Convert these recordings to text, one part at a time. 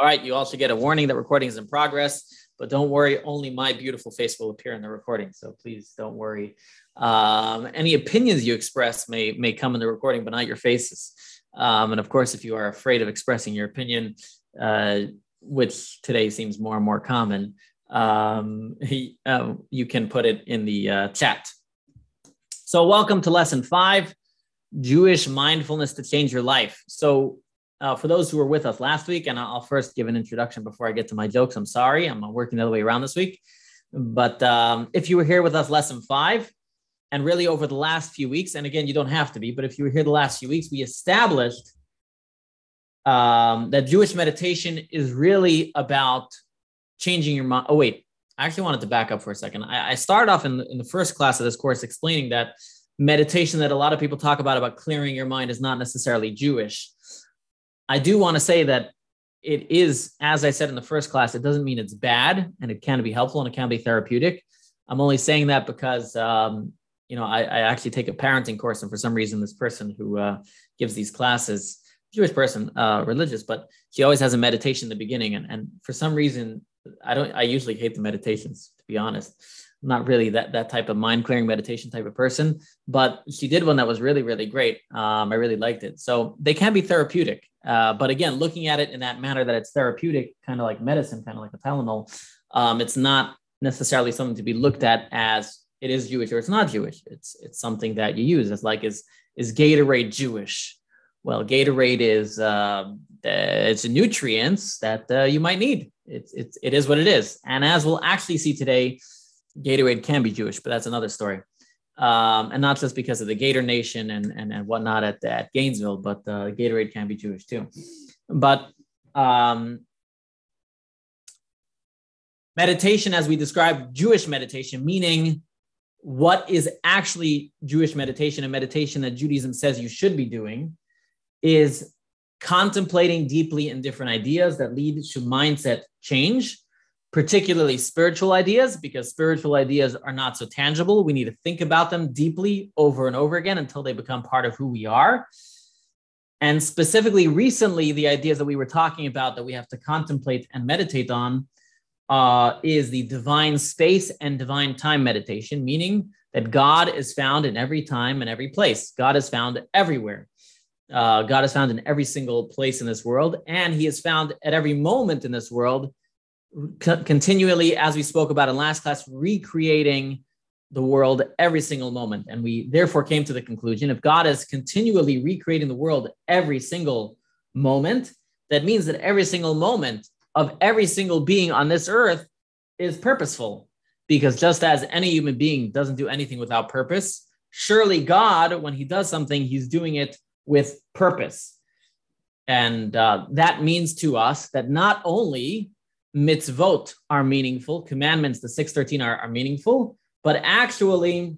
All right, you also get a warning that recording is in progress, but don't worry, only my beautiful face will appear in the recording. So please don't worry. Um, any opinions you express may may come in the recording, but not your faces. Um, and of course, if you are afraid of expressing your opinion, uh, which today seems more and more common, um, he, uh, you can put it in the uh, chat. So, welcome to lesson five Jewish mindfulness to change your life. So, uh, for those who were with us last week, and I'll first give an introduction before I get to my jokes. I'm sorry, I'm working the other way around this week. But um, if you were here with us, lesson five, and really over the last few weeks, and again, you don't have to be, but if you were here the last few weeks, we established um, that Jewish meditation is really about changing your mind. Oh, wait, I actually wanted to back up for a second. I, I started off in in the first class of this course explaining that meditation that a lot of people talk about about clearing your mind is not necessarily Jewish. I do want to say that it is, as I said in the first class, it doesn't mean it's bad and it can be helpful and it can be therapeutic. I'm only saying that because, um, you know, I, I, actually take a parenting course, and for some reason, this person who uh, gives these classes, Jewish person, uh, religious, but she always has a meditation in the beginning, and, and for some reason, I don't. I usually hate the meditations, to be honest. Not really that that type of mind clearing meditation type of person, but she did one that was really really great. Um, I really liked it. So they can be therapeutic, uh, but again, looking at it in that manner that it's therapeutic, kind of like medicine, kind of like a Tylenol, um, it's not necessarily something to be looked at as it is Jewish or it's not Jewish. It's it's something that you use. It's like is is Gatorade Jewish? Well, Gatorade is uh, it's nutrients that uh, you might need. It's it's it is what it is. And as we'll actually see today, Gatorade can be Jewish, but that's another story. Um, and not just because of the Gator Nation and and, and whatnot at, at Gainesville, but uh, Gatorade can be Jewish too. But um, meditation, as we describe Jewish meditation, meaning what is actually Jewish meditation and meditation that Judaism says you should be doing is contemplating deeply in different ideas that lead to mindset change, particularly spiritual ideas, because spiritual ideas are not so tangible. We need to think about them deeply over and over again until they become part of who we are. And specifically, recently, the ideas that we were talking about that we have to contemplate and meditate on uh, is the divine space and divine time meditation, meaning that God is found in every time and every place. God is found everywhere. Uh, God is found in every single place in this world, and He is found at every moment in this world, co- continually, as we spoke about in last class, recreating the world every single moment. And we therefore came to the conclusion if God is continually recreating the world every single moment, that means that every single moment of every single being on this earth is purposeful. Because just as any human being doesn't do anything without purpose, surely God, when he does something, he's doing it with purpose. And uh, that means to us that not only mitzvot are meaningful, commandments, the 613 are, are meaningful, but actually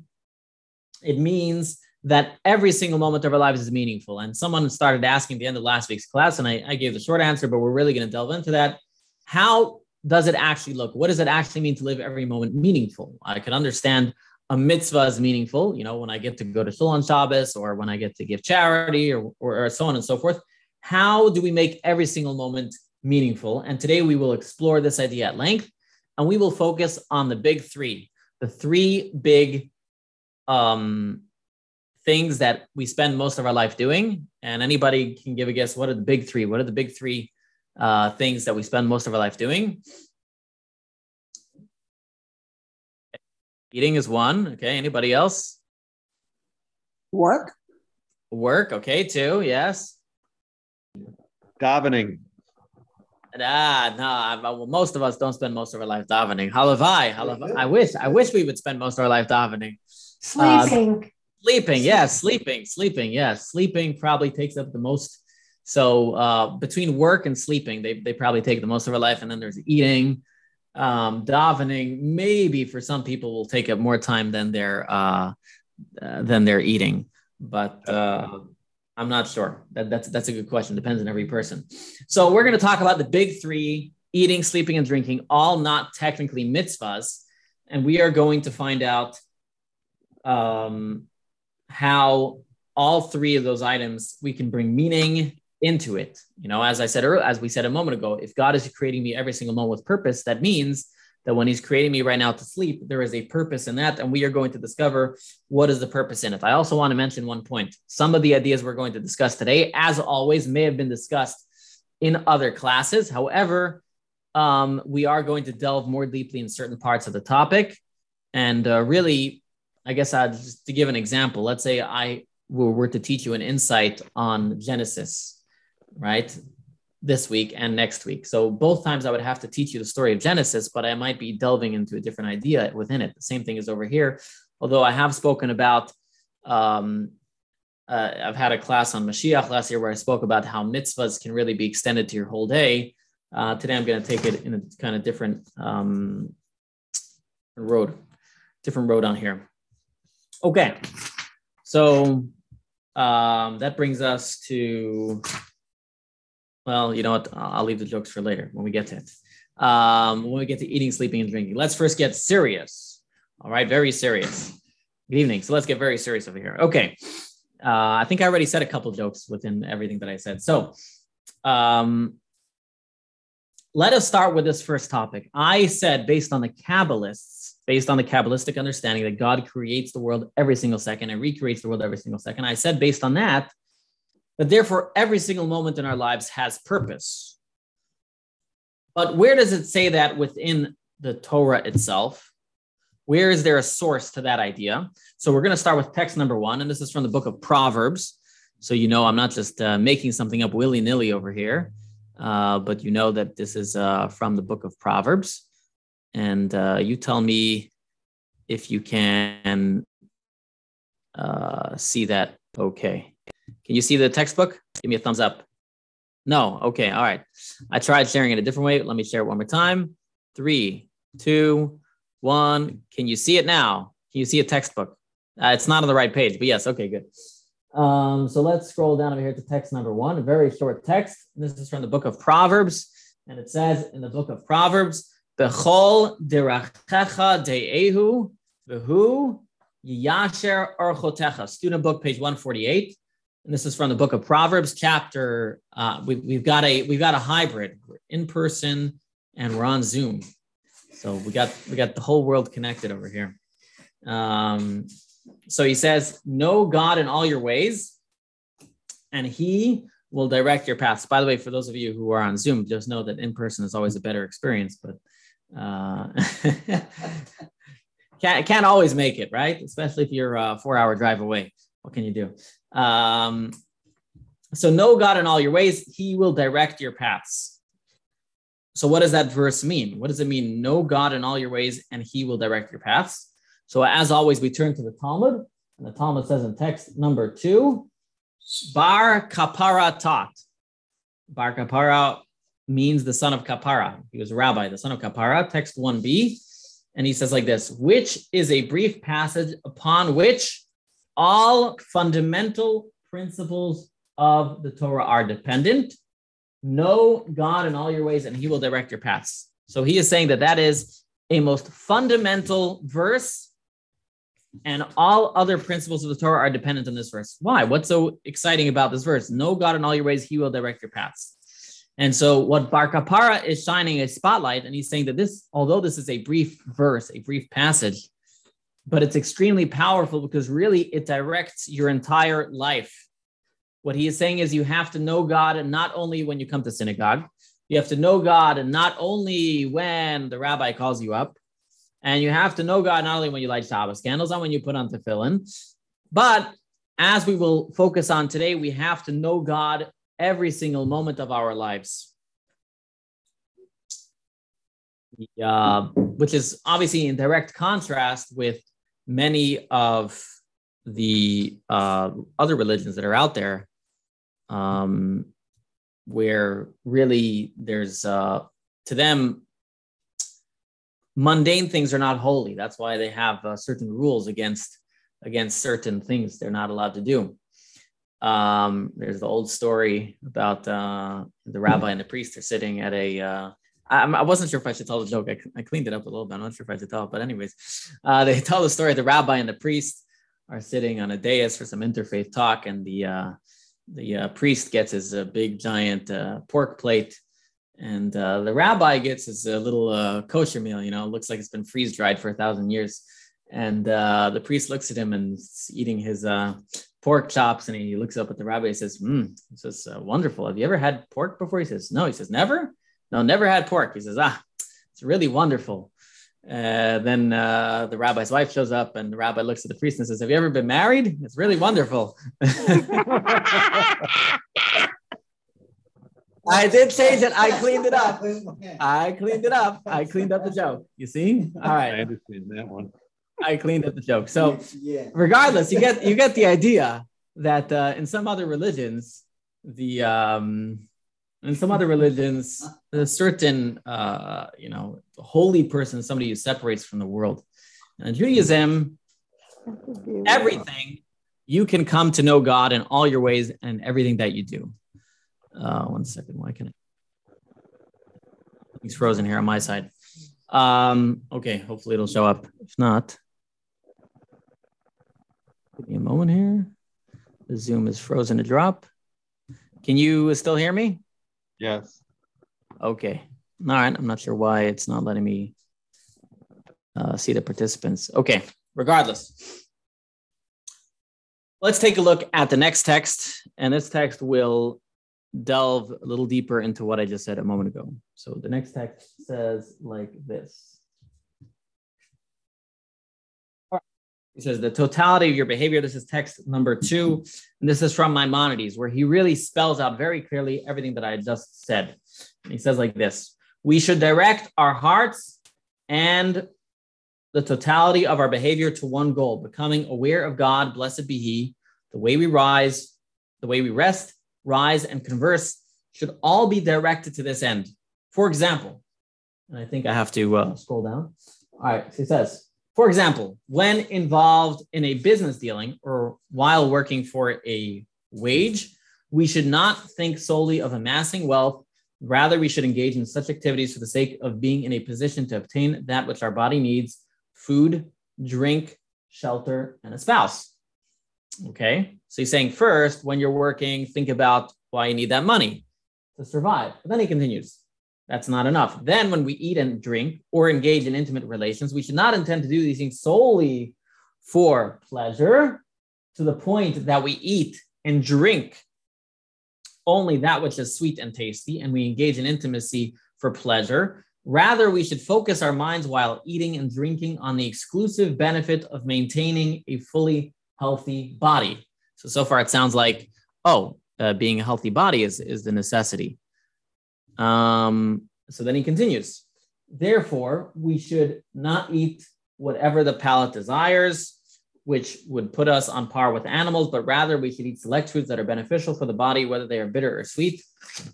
it means that every single moment of our lives is meaningful. And someone started asking at the end of last week's class, and I, I gave the short answer, but we're really going to delve into that. How does it actually look? What does it actually mean to live every moment meaningful? I can understand a mitzvah is meaningful, you know, when I get to go to Shul on Shabbos or when I get to give charity or, or, or so on and so forth. How do we make every single moment meaningful? And today we will explore this idea at length and we will focus on the big three, the three big um, things that we spend most of our life doing. And anybody can give a guess what are the big three? What are the big three uh, things that we spend most of our life doing? Eating is one. Okay. Anybody else? Work. Work. Okay. Two. Yes. Davening. Ah, no. Well, most of us don't spend most of our life davening. Halavai. Halavai. I wish. I wish we would spend most of our life davening. Sleeping. Uh, Sleeping, yes, sleeping, sleeping, yes. Sleeping probably takes up the most. So uh, between work and sleeping, they, they probably take the most of our life. And then there's eating, um, davening. Maybe for some people will take up more time than they're uh, uh, than they're eating. But uh, I'm not sure. That, that's that's a good question. Depends on every person. So we're going to talk about the big three: eating, sleeping, and drinking. All not technically mitzvahs, and we are going to find out um, how all three of those items we can bring meaning into it. You know, as I said earlier, as we said a moment ago, if God is creating me every single moment with purpose, that means that when He's creating me right now to sleep, there is a purpose in that, and we are going to discover what is the purpose in it. I also want to mention one point. Some of the ideas we're going to discuss today, as always, may have been discussed in other classes. However, um, we are going to delve more deeply in certain parts of the topic, and uh, really, I guess I'd just to give an example. Let's say I were to teach you an insight on Genesis right? This week and next week. So both times I would have to teach you the story of Genesis, but I might be delving into a different idea within it. The same thing is over here. Although I have spoken about, um, uh, I've had a class on Mashiach last year where I spoke about how mitzvahs can really be extended to your whole day. Uh, today I'm going to take it in a kind of different um, road, different road on here. Okay, so um, that brings us to well, you know what? I'll leave the jokes for later when we get to it. Um, when we get to eating, sleeping, and drinking. Let's first get serious. All right, very serious. Good evening. So let's get very serious over here. Okay. Uh, I think I already said a couple jokes within everything that I said. So um, let us start with this first topic. I said, based on the Kabbalists, based on the Kabbalistic understanding that God creates the world every single second and recreates the world every single second, I said, based on that, that therefore every single moment in our lives has purpose. But where does it say that within the Torah itself? Where is there a source to that idea? So we're going to start with text number one, and this is from the book of Proverbs. So you know I'm not just uh, making something up willy nilly over here, uh, but you know that this is uh, from the book of Proverbs. And uh, you tell me if you can uh, see that okay. Can you see the textbook? Give me a thumbs up. No. Okay. All right. I tried sharing it a different way. Let me share it one more time. Three, two, one. Can you see it now? Can you see a textbook? Uh, it's not on the right page, but yes. Okay, good. Um, so let's scroll down over here to text number one, a very short text. This is from the book of Proverbs. And it says in the book of Proverbs, Bechol derachecha de'ehu, v'hu yasher orchotecha. Student book, page 148 and this is from the book of Proverbs, chapter. Uh, we, we've got a we've got a hybrid. We're in person and we're on Zoom, so we got we got the whole world connected over here. Um, so he says, "Know God in all your ways, and He will direct your paths." By the way, for those of you who are on Zoom, just know that in person is always a better experience, but uh, can't can't always make it right, especially if you're a four hour drive away. What can you do? Um, so know God in all your ways, he will direct your paths. So what does that verse mean? What does it mean? Know God in all your ways and he will direct your paths. So as always, we turn to the Talmud and the Talmud says in text number two, Bar Kapara taught. Bar Kapara means the son of Kapara. He was a rabbi, the son of Kapara, text 1b. And he says like this, which is a brief passage upon which all fundamental principles of the Torah are dependent. Know God in all your ways, and He will direct your paths. So he is saying that that is a most fundamental verse, and all other principles of the Torah are dependent on this verse. Why? What's so exciting about this verse? Know God in all your ways, He will direct your paths. And so, what Bar Kapara is shining a spotlight, and he's saying that this, although this is a brief verse, a brief passage, but it's extremely powerful because really it directs your entire life. What he is saying is you have to know God and not only when you come to synagogue, you have to know God and not only when the rabbi calls you up, and you have to know God not only when you light Shabbos candles, not when you put on tefillin, but as we will focus on today, we have to know God every single moment of our lives. Uh, which is obviously in direct contrast with many of the uh, other religions that are out there, um, where really there's uh, to them mundane things are not holy. That's why they have uh, certain rules against against certain things they're not allowed to do. Um, there's the old story about uh, the rabbi and the priest are sitting at a uh, I, I wasn't sure if I should tell the joke. I, I, cleaned it up a little bit. I'm not sure if I should tell it, but anyways, uh, they tell the story. The rabbi and the priest are sitting on a dais for some interfaith talk, and the uh, the uh, priest gets his uh, big giant uh, pork plate, and uh, the rabbi gets his uh, little uh, kosher meal. You know, looks like it's been freeze dried for a thousand years. And the priest looks at him and eating his pork chops, and he looks up at the rabbi and says, mm, "He says, wonderful. Have you ever had pork before?" He says, "No." He says, "Never." No, never had pork. He says, "Ah, it's really wonderful." Uh, then uh, the rabbi's wife shows up, and the rabbi looks at the priest and says, "Have you ever been married? It's really wonderful." I did change it. I cleaned it up. I cleaned it up. I cleaned up the joke. You see? All right. I understand that one. I cleaned up the joke. So, regardless, you get you get the idea that uh, in some other religions, the um, in some other religions, a certain, uh, you know, holy person, somebody who separates from the world. And in Judaism, everything you can come to know God in all your ways and everything that you do. Uh, one second, why can I? He's frozen here on my side. Um, okay, hopefully it'll show up. If not, give me a moment here. The Zoom is frozen to drop. Can you still hear me? Yes. Okay. All right. I'm not sure why it's not letting me uh, see the participants. Okay. Regardless, let's take a look at the next text. And this text will delve a little deeper into what I just said a moment ago. So the next text says like this. He says the totality of your behavior. This is text number two. And this is from Maimonides, where he really spells out very clearly everything that I just said. And he says like this We should direct our hearts and the totality of our behavior to one goal, becoming aware of God, blessed be He. The way we rise, the way we rest, rise, and converse should all be directed to this end. For example, and I think I have to uh, scroll down. All right, so he says, for example, when involved in a business dealing or while working for a wage, we should not think solely of amassing wealth. Rather, we should engage in such activities for the sake of being in a position to obtain that which our body needs food, drink, shelter, and a spouse. Okay, so he's saying first, when you're working, think about why you need that money to survive. But then he continues that's not enough. Then, when we eat and drink or engage in intimate relations, we should not intend to do these things solely for pleasure to the point that we eat and drink only that which is sweet and tasty, and we engage in intimacy for pleasure. Rather, we should focus our minds while eating and drinking on the exclusive benefit of maintaining a fully healthy body. So, so far, it sounds like, oh, uh, being a healthy body is, is the necessity. Um, so then he continues. Therefore, we should not eat whatever the palate desires, which would put us on par with animals, but rather we should eat select foods that are beneficial for the body, whether they are bitter or sweet.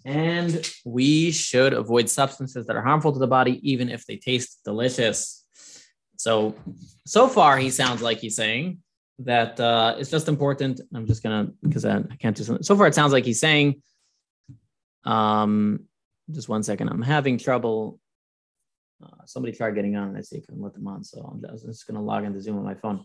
And we should avoid substances that are harmful to the body, even if they taste delicious. So, so far, he sounds like he's saying that uh, it's just important. I'm just gonna because I, I can't do something. So far, it sounds like he's saying um, just one second. I'm having trouble. Uh, somebody tried getting on and I say couldn't let them on. So I'm just, just going to log into Zoom on my phone.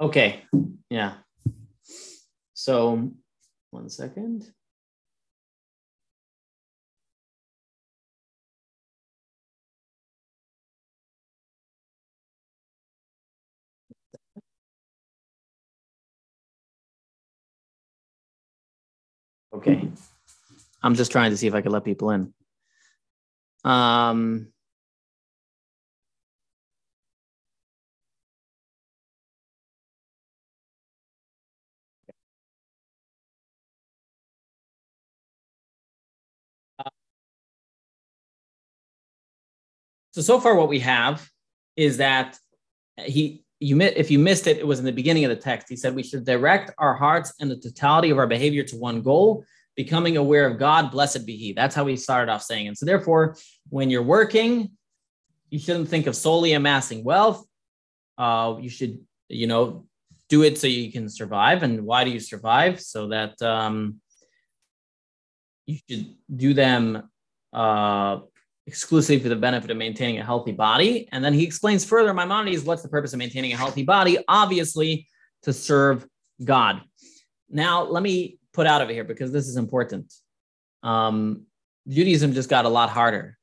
Okay. Yeah. So one second. Okay. I'm just trying to see if I can let people in. Um, so so far what we have is that he you if you missed it, it was in the beginning of the text. He said we should direct our hearts and the totality of our behavior to one goal, becoming aware of God. Blessed be He. That's how we started off saying. And so, therefore, when you're working, you shouldn't think of solely amassing wealth. Uh, you should, you know, do it so you can survive. And why do you survive? So that um, you should do them uh, exclusively for the benefit of maintaining a healthy body. And then he explains further Maimonides, what's the purpose of maintaining a healthy body? Obviously, to serve God. Now, let me put out of it here because this is important. Um, Judaism just got a lot harder.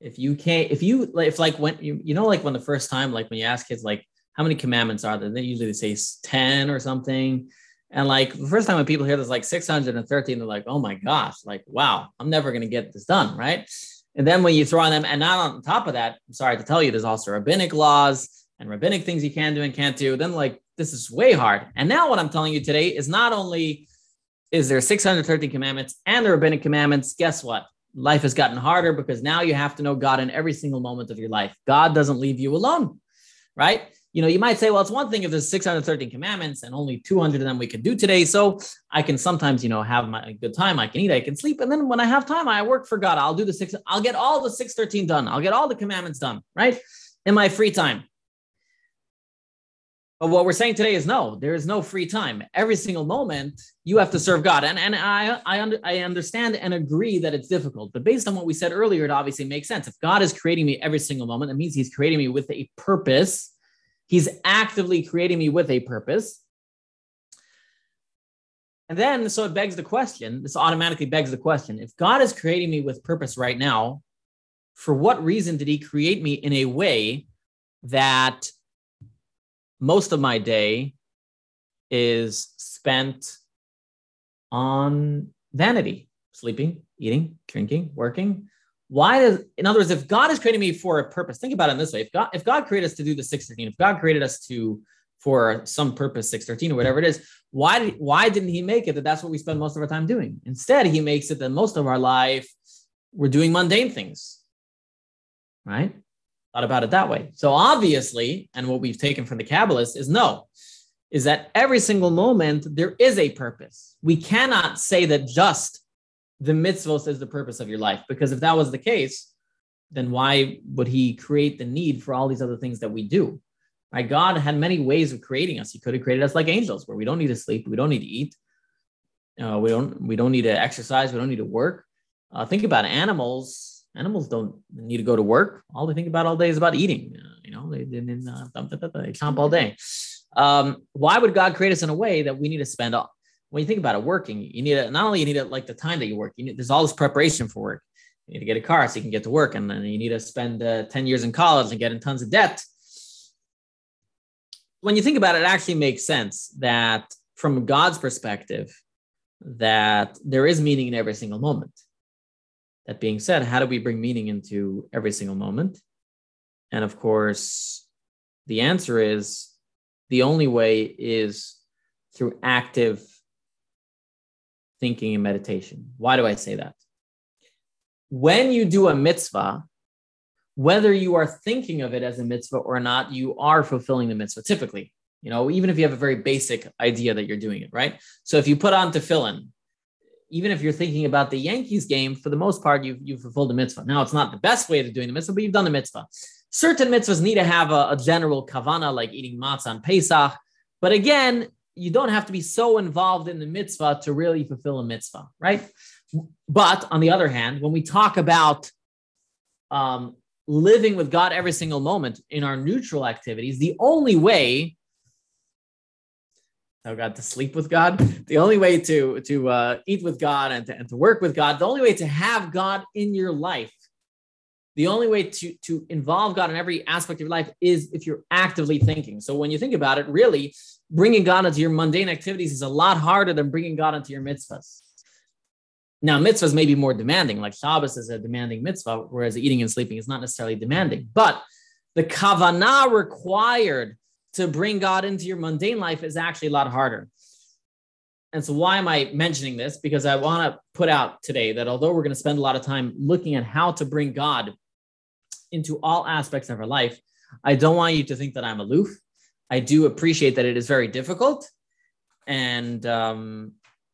If you can't, if you, if like when you, you know, like when the first time, like when you ask kids, like, how many commandments are there? They usually say 10 or something. And like the first time when people hear there's like 613, they're like, oh my gosh, like, wow, I'm never going to get this done. Right. And then when you throw on them, and not on top of that, I'm sorry to tell you, there's also rabbinic laws and rabbinic things you can do and can't do. Then like this is way hard. And now what I'm telling you today is not only is there 613 commandments and the rabbinic commandments, guess what? Life has gotten harder because now you have to know God in every single moment of your life. God doesn't leave you alone, right? You know, you might say, well, it's one thing if there's 613 commandments and only 200 of them we can do today. So I can sometimes, you know, have my good time. I can eat, I can sleep. And then when I have time, I work for God. I'll do the six, I'll get all the 613 done. I'll get all the commandments done, right? In my free time. But what we're saying today is no, there is no free time. Every single moment you have to serve God. And, and I, I, under, I understand and agree that it's difficult. But based on what we said earlier, it obviously makes sense. If God is creating me every single moment, that means he's creating me with a purpose He's actively creating me with a purpose. And then, so it begs the question this automatically begs the question if God is creating me with purpose right now, for what reason did he create me in a way that most of my day is spent on vanity, sleeping, eating, drinking, working? Why does in other words if god is creating me for a purpose think about it in this way. If god if god created us to do the 613 if god created us to for some purpose 613 or whatever it is why did why didn't he make it that that's what we spend most of our time doing? Instead he makes it that most of our life we're doing mundane things. Right? Thought about it that way. So obviously and what we've taken from the kabbalists is no is that every single moment there is a purpose. We cannot say that just the mitzvos is the purpose of your life. Because if that was the case, then why would he create the need for all these other things that we do? Right? God had many ways of creating us. He could have created us like angels, where we don't need to sleep, we don't need to eat, uh, we don't we don't need to exercise, we don't need to work. Uh, think about animals. Animals don't need to go to work. All they think about all day is about eating. Uh, you know, they, uh, they chomp all day. Um, why would God create us in a way that we need to spend all, when you think about it, working, you need it. Not only you need it like the time that you work, you need, there's all this preparation for work. You need to get a car so you can get to work, and then you need to spend uh, 10 years in college and get in tons of debt. When you think about it, it actually makes sense that from God's perspective, that there is meaning in every single moment. That being said, how do we bring meaning into every single moment? And of course, the answer is the only way is through active thinking and meditation. Why do I say that? When you do a mitzvah, whether you are thinking of it as a mitzvah or not, you are fulfilling the mitzvah typically. You know, even if you have a very basic idea that you're doing it, right? So if you put on tefillin, even if you're thinking about the Yankees game, for the most part, you've, you've fulfilled the mitzvah. Now, it's not the best way of doing the mitzvah, but you've done the mitzvah. Certain mitzvahs need to have a, a general kavana, like eating matzah on Pesach. But again, you don't have to be so involved in the mitzvah to really fulfill a mitzvah, right? But on the other hand, when we talk about um, living with God every single moment in our neutral activities, the only way oh God, to sleep with God, the only way to to uh, eat with God and to, and to work with God, the only way to have God in your life the only way to, to involve God in every aspect of your life is if you're actively thinking. So when you think about it, really bringing God into your mundane activities is a lot harder than bringing God into your mitzvahs. Now, mitzvahs may be more demanding, like Shabbos is a demanding mitzvah, whereas eating and sleeping is not necessarily demanding. But the kavanah required to bring God into your mundane life is actually a lot harder. And so, why am I mentioning this? Because I want to put out today that although we're going to spend a lot of time looking at how to bring God into all aspects of our life. I don't want you to think that I'm aloof. I do appreciate that it is very difficult. And um,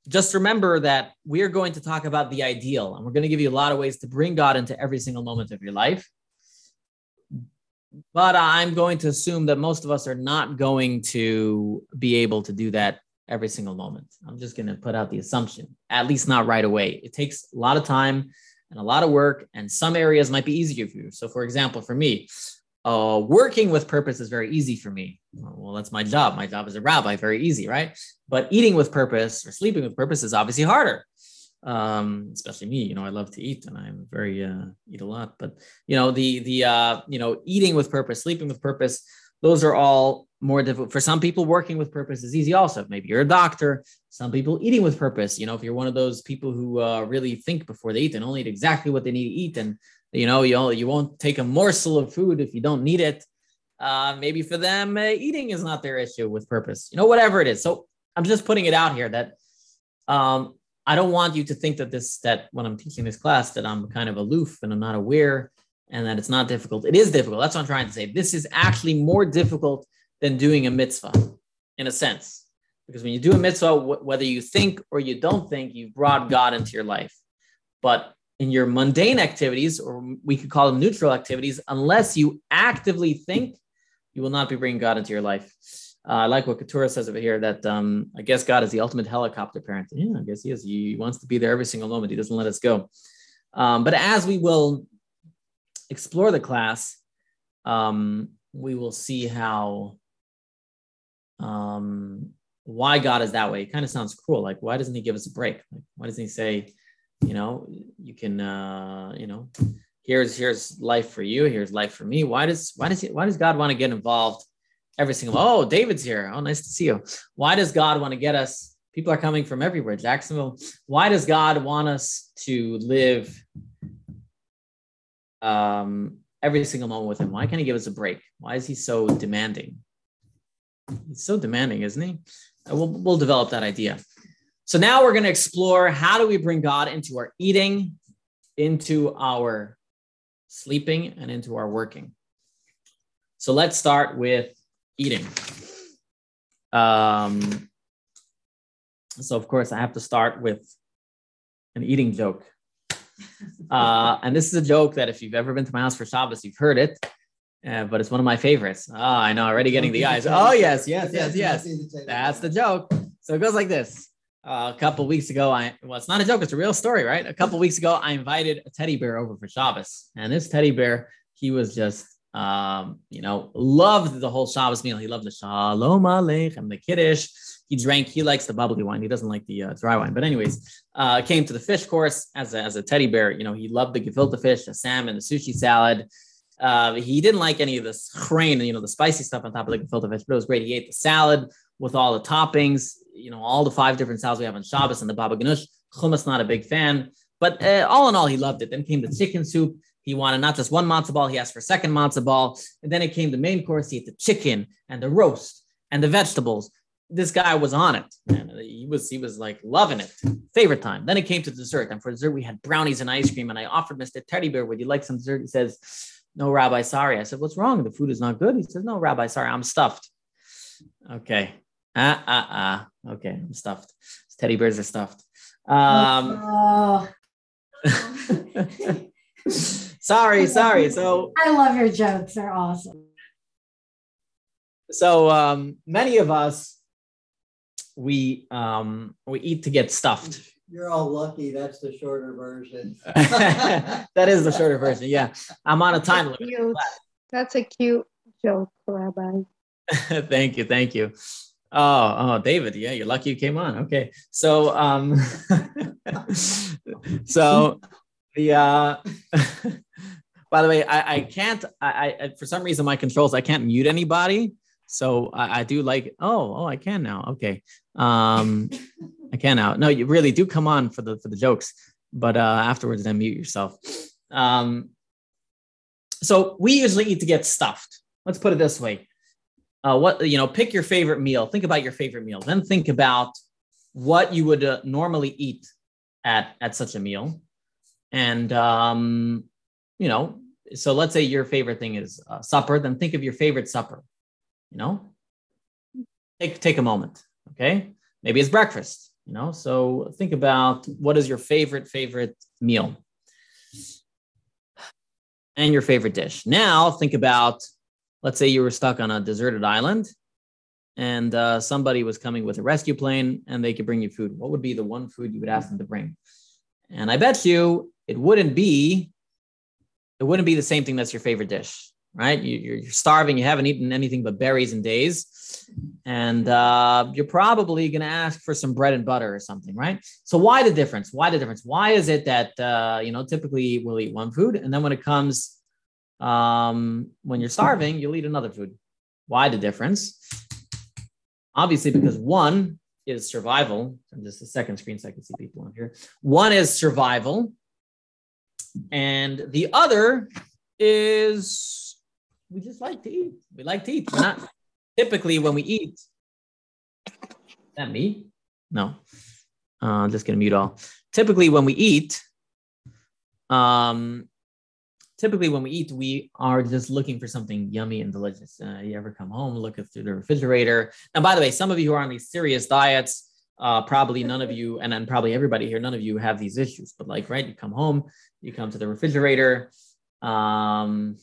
just remember that we are going to talk about the ideal, and we're going to give you a lot of ways to bring God into every single moment of your life. But I'm going to assume that most of us are not going to be able to do that every single moment. I'm just going to put out the assumption, at least not right away. It takes a lot of time and a lot of work, and some areas might be easier for you. So, for example, for me, uh, working with purpose is very easy for me. Well, that's my job. My job as a rabbi, very easy, right? But eating with purpose or sleeping with purpose is obviously harder. Um, especially me, you know, I love to eat and I'm very uh, eat a lot. But you know, the the uh, you know, eating with purpose, sleeping with purpose, those are all more difficult. For some people, working with purpose is easy. Also, maybe you're a doctor. Some people eating with purpose. You know, if you're one of those people who uh, really think before they eat and only eat exactly what they need to eat and you know you you won't take a morsel of food if you don't need it. Uh, maybe for them uh, eating is not their issue with purpose you know whatever it is. So i'm just putting it out here that um, i don't want you to think that this that when i'm teaching this class that i'm kind of aloof and i'm not aware and that it's not difficult. It is difficult. That's what i'm trying to say. This is actually more difficult than doing a mitzvah in a sense. Because when you do a mitzvah wh- whether you think or you don't think you've brought god into your life. But in your mundane activities, or we could call them neutral activities, unless you actively think, you will not be bringing God into your life. Uh, I like what Keturah says over here that um, I guess God is the ultimate helicopter parent. Yeah, I guess he is. He wants to be there every single moment. He doesn't let us go. Um, but as we will explore the class, um, we will see how um, why God is that way. It kind of sounds cruel. Like, why doesn't He give us a break? Like, why doesn't He say, you know you can uh you know here's here's life for you here's life for me. Why does why does he, why does god want to get involved every single oh david's here. Oh nice to see you. Why does god want to get us? People are coming from everywhere. Jacksonville why does god want us to live um every single moment with him? Why can't he give us a break? Why is he so demanding? He's so demanding isn't he? We'll, we'll develop that idea so now we're going to explore how do we bring God into our eating, into our sleeping, and into our working. So let's start with eating. Um, so of course I have to start with an eating joke. Uh, and this is a joke that if you've ever been to my house for Shabbos, you've heard it. Uh, but it's one of my favorites. Oh, I know, already getting the eyes. Oh, yes, yes, yes, yes. That's the joke. So it goes like this. Uh, a couple weeks ago, I well, it's not a joke; it's a real story, right? A couple weeks ago, I invited a teddy bear over for Shabbos, and this teddy bear, he was just, um, you know, loved the whole Shabbos meal. He loved the Shalom Aleichem, the Kiddush. He drank. He likes the bubbly wine. He doesn't like the uh, dry wine. But anyways, uh, came to the fish course as a, as a teddy bear. You know, he loved the gefilte fish, the salmon, the sushi salad. Uh, he didn't like any of this chrain, you know, the spicy stuff on top of the gefilte fish, but it was great. He ate the salad with all the toppings, you know, all the five different salads we have on Shabbos and the Baba Ganush. Hummus, not a big fan, but uh, all in all, he loved it. Then came the chicken soup. He wanted not just one matzo ball, he asked for a second matzo ball. And then it came the main course. He ate the chicken and the roast and the vegetables. This guy was on it. He was he was like loving it. Favorite time. Then it came to dessert. And for dessert, we had brownies and ice cream. And I offered Mr. Teddy Bear, would you like some dessert? He says, No, Rabbi, sorry. I said, What's wrong? The food is not good. He says, No, Rabbi, sorry, I'm stuffed. Okay. Ah, ah, ah. Okay, I'm stuffed. Teddy bears are stuffed. Um, Oh, sorry, sorry. So, I love your jokes. They're awesome. so um, many of us we um, we eat to get stuffed. You're all lucky. That's the shorter version. that is the shorter version. Yeah, I'm on a time limit. That's a cute joke, Rabbi. thank you, thank you. Oh, oh, David, yeah, you're lucky you came on. Okay, so um, so the uh, by the way, I, I can't. I, I for some reason my controls I can't mute anybody. So I, I do like. Oh, oh, I can now. Okay, um, I can now. No, you really do come on for the for the jokes, but uh, afterwards then mute yourself. Um, so we usually eat to get stuffed. Let's put it this way uh, what you know pick your favorite meal. Think about your favorite meal. Then think about what you would uh, normally eat at at such a meal. And um you know so let's say your favorite thing is uh, supper. Then think of your favorite supper you know? Take take a moment okay? Maybe it's breakfast you know? So think about what is your favorite favorite meal and your favorite dish. Now think about let's say you were stuck on a deserted island and uh, somebody was coming with a rescue plane and they could bring you food what would be the one food you would ask them to bring and i bet you it wouldn't be it wouldn't be the same thing that's your favorite dish, right? You, you're, you're starving, you haven't eaten anything but berries in days, and uh, you're probably going to ask for some bread and butter or something, right? So why the difference? Why the difference? Why is it that uh, you know typically we'll eat one food, and then when it comes um, when you're starving, you'll eat another food? Why the difference? Obviously, because one is survival. And just a second screen so I can see people on here. One is survival, and the other is we just like to eat. We like to eat. We're not typically when we eat. That me? No. Uh, I'm just gonna mute all. Typically, when we eat, um, typically when we eat, we are just looking for something yummy and delicious. Uh, you ever come home, look through the refrigerator? And by the way, some of you who are on these serious diets, uh, probably none of you, and then probably everybody here, none of you have these issues. But like, right, you come home, you come to the refrigerator. Um,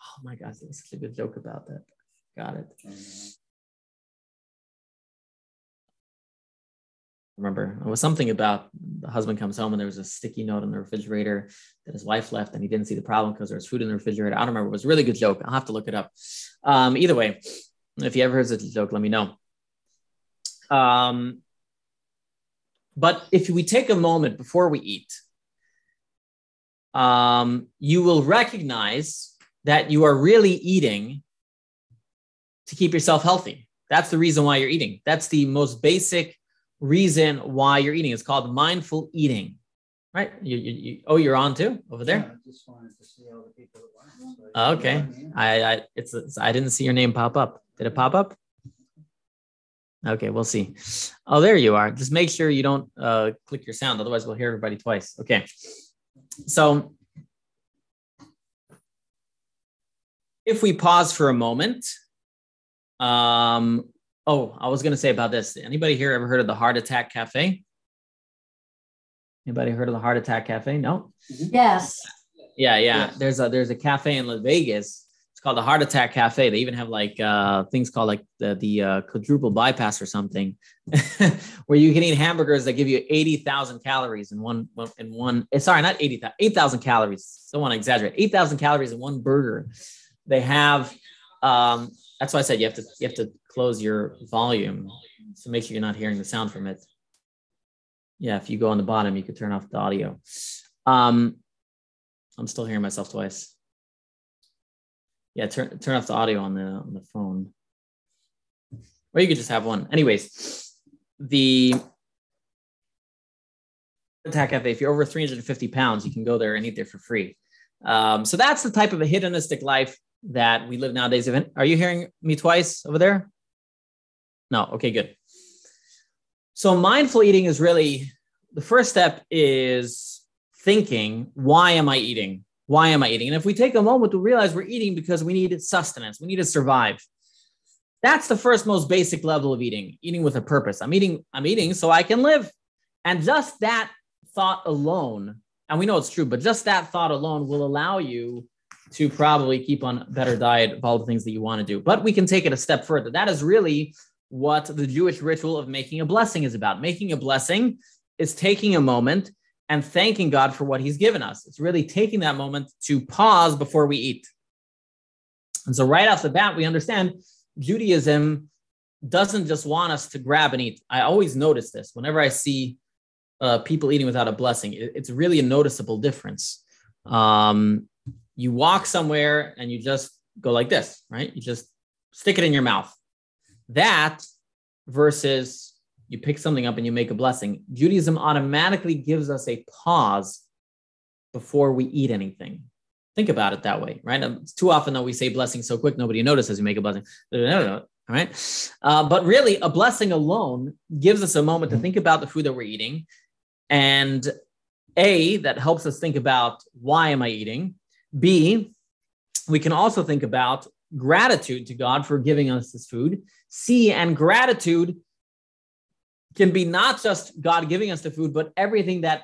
oh my gosh, there was such a good joke about that. Got it. Remember it was something about the husband comes home and there was a sticky note in the refrigerator that his wife left and he didn't see the problem because there was food in the refrigerator. I don't remember. It was a really good joke. I'll have to look it up. Um, either way, if you ever heard a joke, let me know. Um, but if we take a moment before we eat, um, you will recognize that you are really eating to keep yourself healthy. That's the reason why you're eating. That's the most basic reason why you're eating. It's called mindful eating, right? You, you, you oh, you're on too over there. Yeah, I just wanted to see all the people that went. so Okay, I, I it's, it's I didn't see your name pop up. Did it pop up? Okay, we'll see. Oh, there you are. Just make sure you don't uh, click your sound, otherwise we'll hear everybody twice. Okay, so if we pause for a moment, um, oh, I was going to say about this. Anybody here ever heard of the Heart Attack Cafe? Anybody heard of the Heart Attack Cafe? No. Yes. Yeah, yeah. Yes. There's a there's a cafe in Las Vegas. It's called the Heart Attack Cafe. They even have like uh, things called like the the uh, quadruple bypass or something, where you can eat hamburgers that give you eighty thousand calories in one one- in one. eh, Sorry, not eighty thousand. Eight thousand calories. Don't want to exaggerate. Eight thousand calories in one burger. They have. Um, that's why I said you have to you have to close your volume, so make sure you're not hearing the sound from it. Yeah, if you go on the bottom, you could turn off the audio. Um, I'm still hearing myself twice. Yeah, turn turn off the audio on the on the phone. Or you could just have one. Anyways, the Attack Cafe, if you're over 350 pounds, you can go there and eat there for free. Um, so that's the type of a hedonistic life that we live nowadays. Are you hearing me twice over there? No. Okay, good. So mindful eating is really the first step is thinking, why am I eating? Why am I eating? And if we take a moment to realize we're eating because we need sustenance, we need to survive. That's the first most basic level of eating, eating with a purpose. I'm eating, I'm eating so I can live. And just that thought alone, and we know it's true, but just that thought alone will allow you to probably keep on a better diet of all the things that you want to do. But we can take it a step further. That is really what the Jewish ritual of making a blessing is about. Making a blessing is taking a moment and thanking God for what he's given us. It's really taking that moment to pause before we eat. And so, right off the bat, we understand Judaism doesn't just want us to grab and eat. I always notice this whenever I see uh, people eating without a blessing, it- it's really a noticeable difference. Um, you walk somewhere and you just go like this, right? You just stick it in your mouth. That versus you pick something up and you make a blessing. Judaism automatically gives us a pause before we eat anything. Think about it that way, right? Um, It's too often that we say blessing so quick, nobody notices we make a blessing. All right. Uh, but really, a blessing alone gives us a moment to think about the food that we're eating. And A, that helps us think about why am I eating? B, we can also think about gratitude to God for giving us this food. C, and gratitude can be not just God giving us the food, but everything that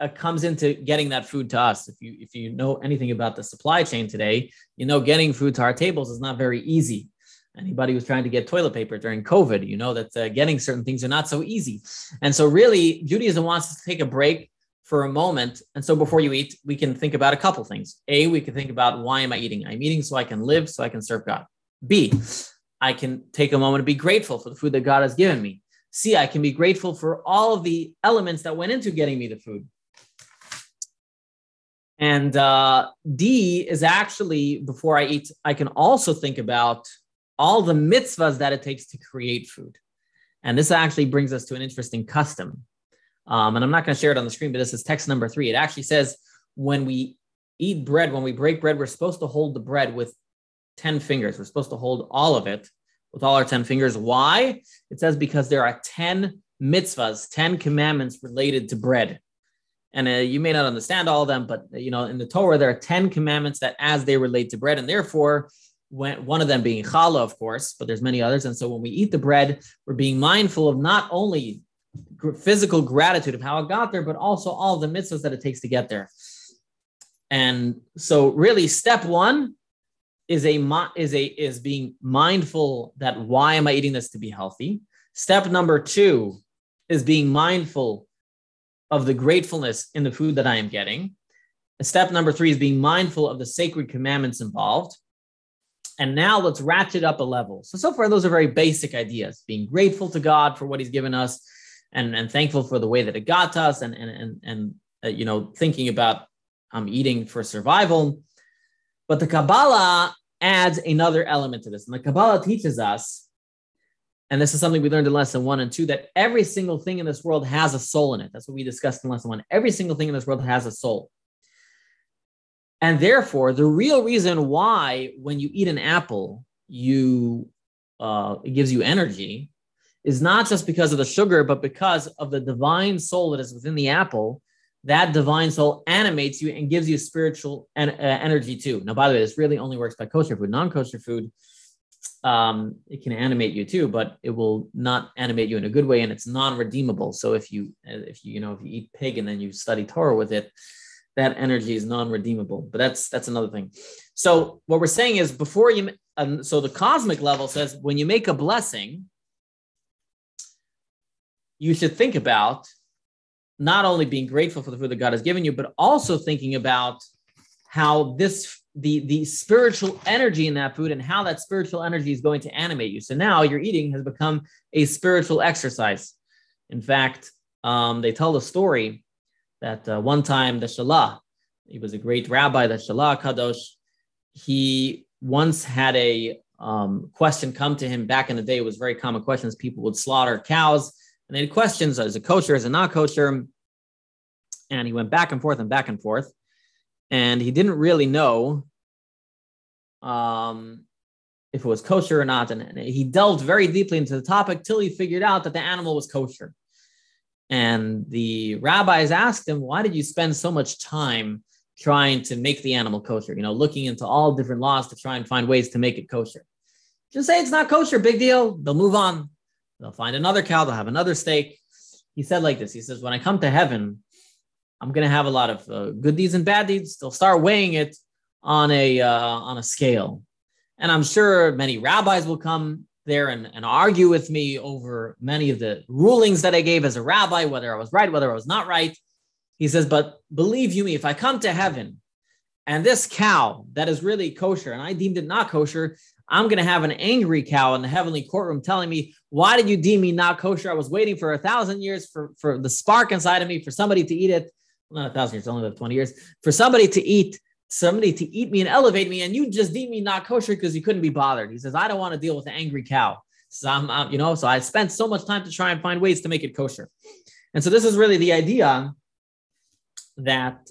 uh, comes into getting that food to us. If you if you know anything about the supply chain today, you know getting food to our tables is not very easy. Anybody who's trying to get toilet paper during COVID, you know that uh, getting certain things are not so easy. And so, really, Judaism wants us to take a break for a moment. And so before you eat, we can think about a couple things. A, we can think about why am I eating? I'm eating so I can live, so I can serve God. B, I can take a moment to be grateful for the food that God has given me. C, I can be grateful for all of the elements that went into getting me the food. And uh, D is actually, before I eat, I can also think about all the mitzvahs that it takes to create food. And this actually brings us to an interesting custom. Um, and I'm not going to share it on the screen, but this is text number three. It actually says when we eat bread, when we break bread, we're supposed to hold the bread with 10 fingers. We're supposed to hold all of it with all our 10 fingers. Why? It says because there are 10 mitzvahs, 10 commandments related to bread. And uh, you may not understand all of them, but you know, in the Torah, there are 10 commandments that as they relate to bread. And therefore, when, one of them being challah, of course, but there's many others. And so when we eat the bread, we're being mindful of not only physical gratitude of how it got there, but also all the mitzvahs that it takes to get there. And so, really, step one is a is a is being mindful that why am I eating this to be healthy. Step number two is being mindful of the gratefulness in the food that I am getting. And step number three is being mindful of the sacred commandments involved. And now let's ratchet up a level. So, so far, those are very basic ideas being grateful to God for what He's given us, and, and thankful for the way that it got to us and, and, and, and uh, you know, thinking about um, eating for survival. But the Kabbalah adds another element to this. And the Kabbalah teaches us, and this is something we learned in lesson one and two, that every single thing in this world has a soul in it. That's what we discussed in lesson one. Every single thing in this world has a soul. And therefore, the real reason why when you eat an apple, you uh, it gives you energy is not just because of the sugar, but because of the divine soul that is within the apple. That divine soul animates you and gives you spiritual en- uh, energy too. Now, by the way, this really only works by kosher food. Non kosher food, um, it can animate you too, but it will not animate you in a good way, and it's non-redeemable. So if you, if you, you know, if you eat pig and then you study Torah with it, that energy is non-redeemable. But that's that's another thing. So what we're saying is before you, um, so the cosmic level says when you make a blessing, you should think about not only being grateful for the food that God has given you, but also thinking about how this the the spiritual energy in that food and how that spiritual energy is going to animate you. So now your eating has become a spiritual exercise. In fact, um, they tell the story that uh, one time the Shalah, he was a great rabbi, the Shalah Kadosh, he once had a um, question come to him back in the day. It was very common questions. People would slaughter cows and they had questions as a kosher, as a not kosher. And he went back and forth and back and forth. And he didn't really know um, if it was kosher or not. And he delved very deeply into the topic till he figured out that the animal was kosher. And the rabbis asked him, Why did you spend so much time trying to make the animal kosher? You know, looking into all different laws to try and find ways to make it kosher. Just say it's not kosher, big deal. They'll move on. They'll find another cow, they'll have another steak. He said like this He says, When I come to heaven, I'm going to have a lot of uh, good deeds and bad deeds. They'll start weighing it on a uh, on a scale, and I'm sure many rabbis will come there and, and argue with me over many of the rulings that I gave as a rabbi, whether I was right, whether I was not right. He says, but believe you me, if I come to heaven and this cow that is really kosher and I deemed it not kosher, I'm going to have an angry cow in the heavenly courtroom telling me, Why did you deem me not kosher? I was waiting for a thousand years for, for the spark inside of me for somebody to eat it. Well, not a thousand years, only 20 years, for somebody to eat, somebody to eat me and elevate me. And you just deem me not kosher because you couldn't be bothered. He says, I don't want to deal with an angry cow. So I'm, I'm, you know, so I spent so much time to try and find ways to make it kosher. And so this is really the idea that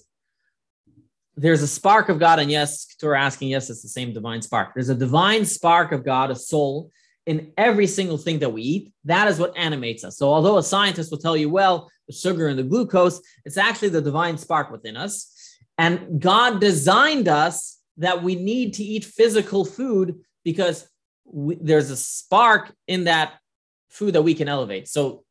there's a spark of God, and yes, we're asking, yes, it's the same divine spark. There's a divine spark of God, a soul in every single thing that we eat. That is what animates us. So, although a scientist will tell you, well, the sugar and the glucose, it's actually the divine spark within us. And God designed us that we need to eat physical food because we, there's a spark in that food that we can elevate. So,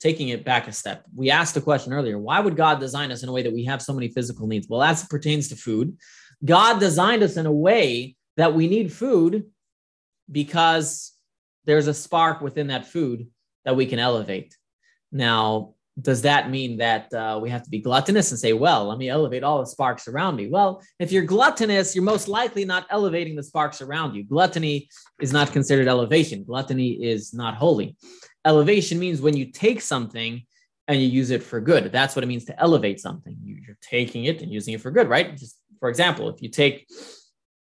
taking it back a step, we asked the question earlier why would God design us in a way that we have so many physical needs? Well, as it pertains to food, God designed us in a way that we need food because there's a spark within that food that we can elevate. Now, does that mean that uh, we have to be gluttonous and say, well, let me elevate all the sparks around me? Well, if you're gluttonous, you're most likely not elevating the sparks around you. Gluttony is not considered elevation, gluttony is not holy. Elevation means when you take something and you use it for good. That's what it means to elevate something. You're taking it and using it for good, right? Just for example, if you take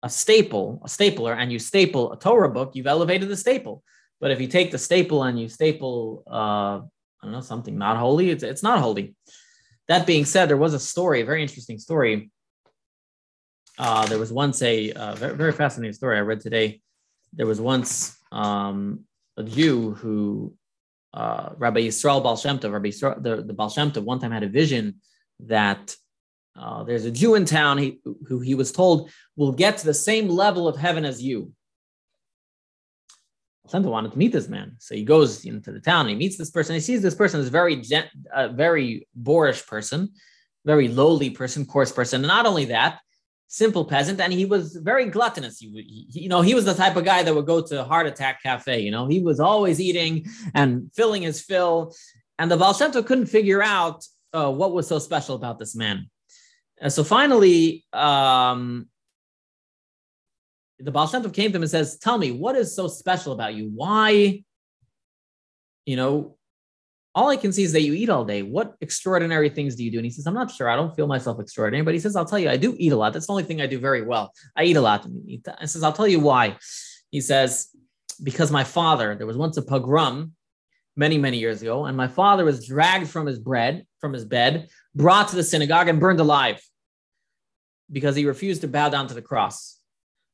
a staple, a stapler, and you staple a Torah book, you've elevated the staple. But if you take the staple and you staple, uh, I don't know, something not holy, it's, it's not holy. That being said, there was a story, a very interesting story. Uh, there was once a uh, very, very fascinating story I read today. There was once um, a Jew who, uh, Rabbi Yisrael Baal Shem Tov, Rabbi Yisrael, the, the Baal Shem Tov, one time had a vision that uh, there's a Jew in town he, who he was told will get to the same level of heaven as you. Santa wanted to meet this man, so he goes into the town. And he meets this person. He sees this person is very, a very boorish person, very lowly person, coarse person. And not only that, simple peasant, and he was very gluttonous. He, he, you know, he was the type of guy that would go to Heart Attack Cafe. You know, he was always eating and filling his fill. And the Baal couldn't figure out uh, what was so special about this man. And so finally, um, the Baal came to him and says, Tell me, what is so special about you? Why, you know, all I can see is that you eat all day. What extraordinary things do you do? And he says, I'm not sure. I don't feel myself extraordinary. But he says, I'll tell you, I do eat a lot. That's the only thing I do very well. I eat a lot. And He says, I'll tell you why. He says, because my father, there was once a pogrom many, many years ago, and my father was dragged from his bread, from his bed, brought to the synagogue and burned alive because he refused to bow down to the cross.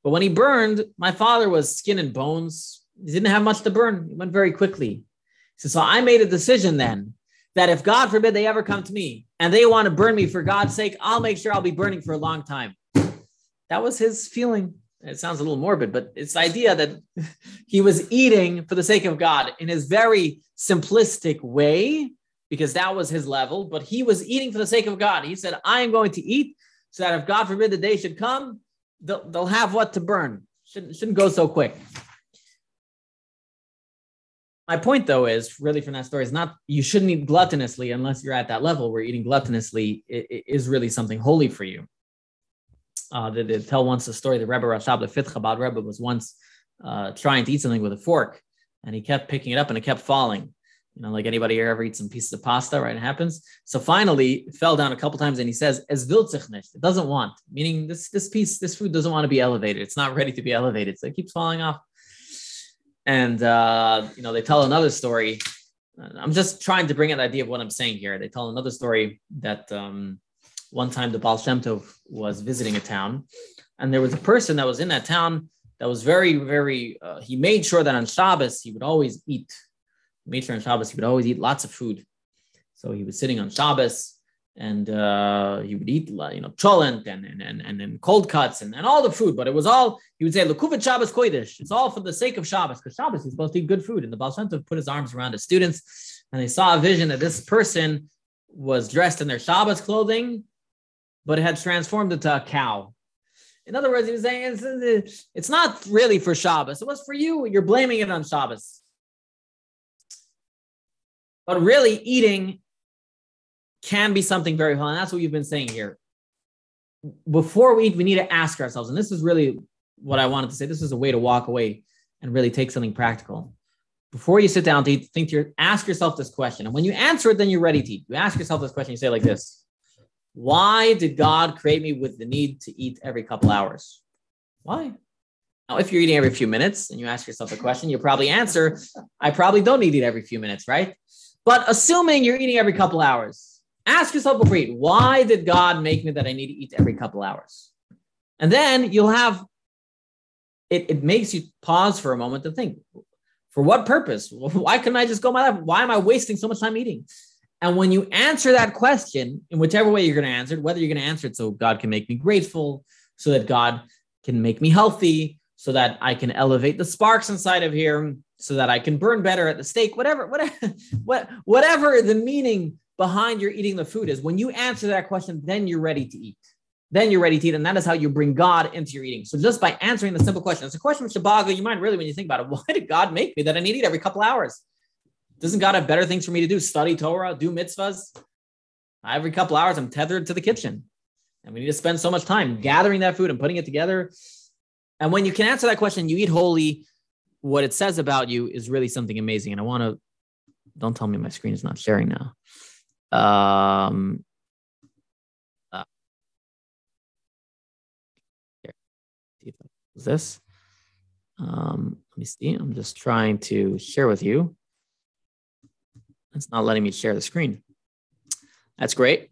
But when he burned, my father was skin and bones. He didn't have much to burn. He went very quickly. So, I made a decision then that if God forbid they ever come to me and they want to burn me for God's sake, I'll make sure I'll be burning for a long time. That was his feeling. It sounds a little morbid, but it's the idea that he was eating for the sake of God in his very simplistic way, because that was his level, but he was eating for the sake of God. He said, I am going to eat so that if God forbid the day should come, they'll, they'll have what to burn. Shouldn't, shouldn't go so quick. My point, though, is really from that story is not you shouldn't eat gluttonously unless you're at that level where eating gluttonously is really something holy for you. Uh, they, they, tell once the story the Rebbe Rashab, the fifth Chabad Rebbe, was once uh, trying to eat something with a fork, and he kept picking it up and it kept falling you know, like anybody here ever eats some pieces of pasta, right? It happens. So finally, fell down a couple times, and he says, "Es nicht." It doesn't want, meaning this this piece, this food doesn't want to be elevated. It's not ready to be elevated, so it keeps falling off. And uh, you know, they tell another story. I'm just trying to bring an idea of what I'm saying here. They tell another story that um, one time the Baal Shem Tov was visiting a town, and there was a person that was in that town that was very, very. Uh, he made sure that on Shabbos he would always eat Mitra on Shabbos, he would always eat lots of food. So he was sitting on Shabbos and uh, he would eat, you know, cholent and, and, and, and, and cold cuts and, and all the food. But it was all, he would say, Lekuvet Shabbos Kodesh. It's all for the sake of Shabbos because Shabbos is supposed to eat good food. And the Baal Shem Tov put his arms around his students and they saw a vision that this person was dressed in their Shabbos clothing, but had transformed into a cow. In other words, he was saying it's, it's not really for Shabbos. It was for you. You're blaming it on Shabbos. But really, eating can be something very fun. And that's what you've been saying here. Before we eat, we need to ask ourselves, and this is really what I wanted to say. This is a way to walk away and really take something practical. Before you sit down to eat, think to your, ask yourself this question. And when you answer it, then you're ready to eat. You ask yourself this question, you say like this Why did God create me with the need to eat every couple hours? Why? Now, if you're eating every few minutes and you ask yourself the question, you'll probably answer, I probably don't need to eat every few minutes, right? But assuming you're eating every couple hours, ask yourself a you eat, why did God make me that I need to eat every couple hours? And then you'll have it, it makes you pause for a moment to think, for what purpose? Why couldn't I just go my life? Why am I wasting so much time eating? And when you answer that question, in whichever way you're going to answer it, whether you're going to answer it so God can make me grateful, so that God can make me healthy, so that I can elevate the sparks inside of here, so that I can burn better at the stake, whatever, whatever, whatever the meaning behind your eating the food is. When you answer that question, then you're ready to eat. Then you're ready to eat, and that is how you bring God into your eating. So just by answering the simple question, it's a question which should boggle your mind really when you think about it. Why did God make me that I need to eat every couple hours? Doesn't God have better things for me to do? Study Torah, do mitzvahs? Every couple hours, I'm tethered to the kitchen. And we need to spend so much time gathering that food and putting it together. And when you can answer that question, you eat holy, what it says about you is really something amazing. And I want to, don't tell me my screen is not sharing now. Um, uh, here, is this? Um, let me see. I'm just trying to share with you. It's not letting me share the screen. That's great.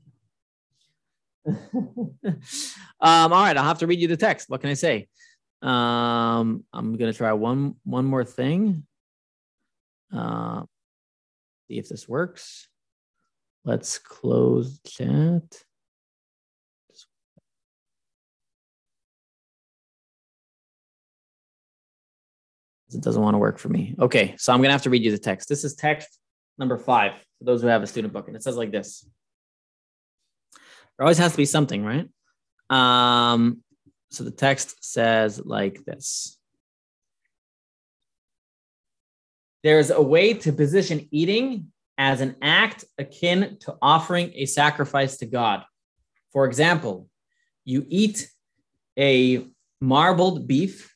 um, all right, I'll have to read you the text. What can I say? Um, I'm gonna try one one more thing. Uh, see if this works. Let's close chat. It doesn't want to work for me. Okay, so I'm gonna have to read you the text. This is text number five for those who have a student book, and it says like this. There always has to be something, right? Um, so the text says like this. There's a way to position eating as an act akin to offering a sacrifice to God. For example, you eat a marbled beef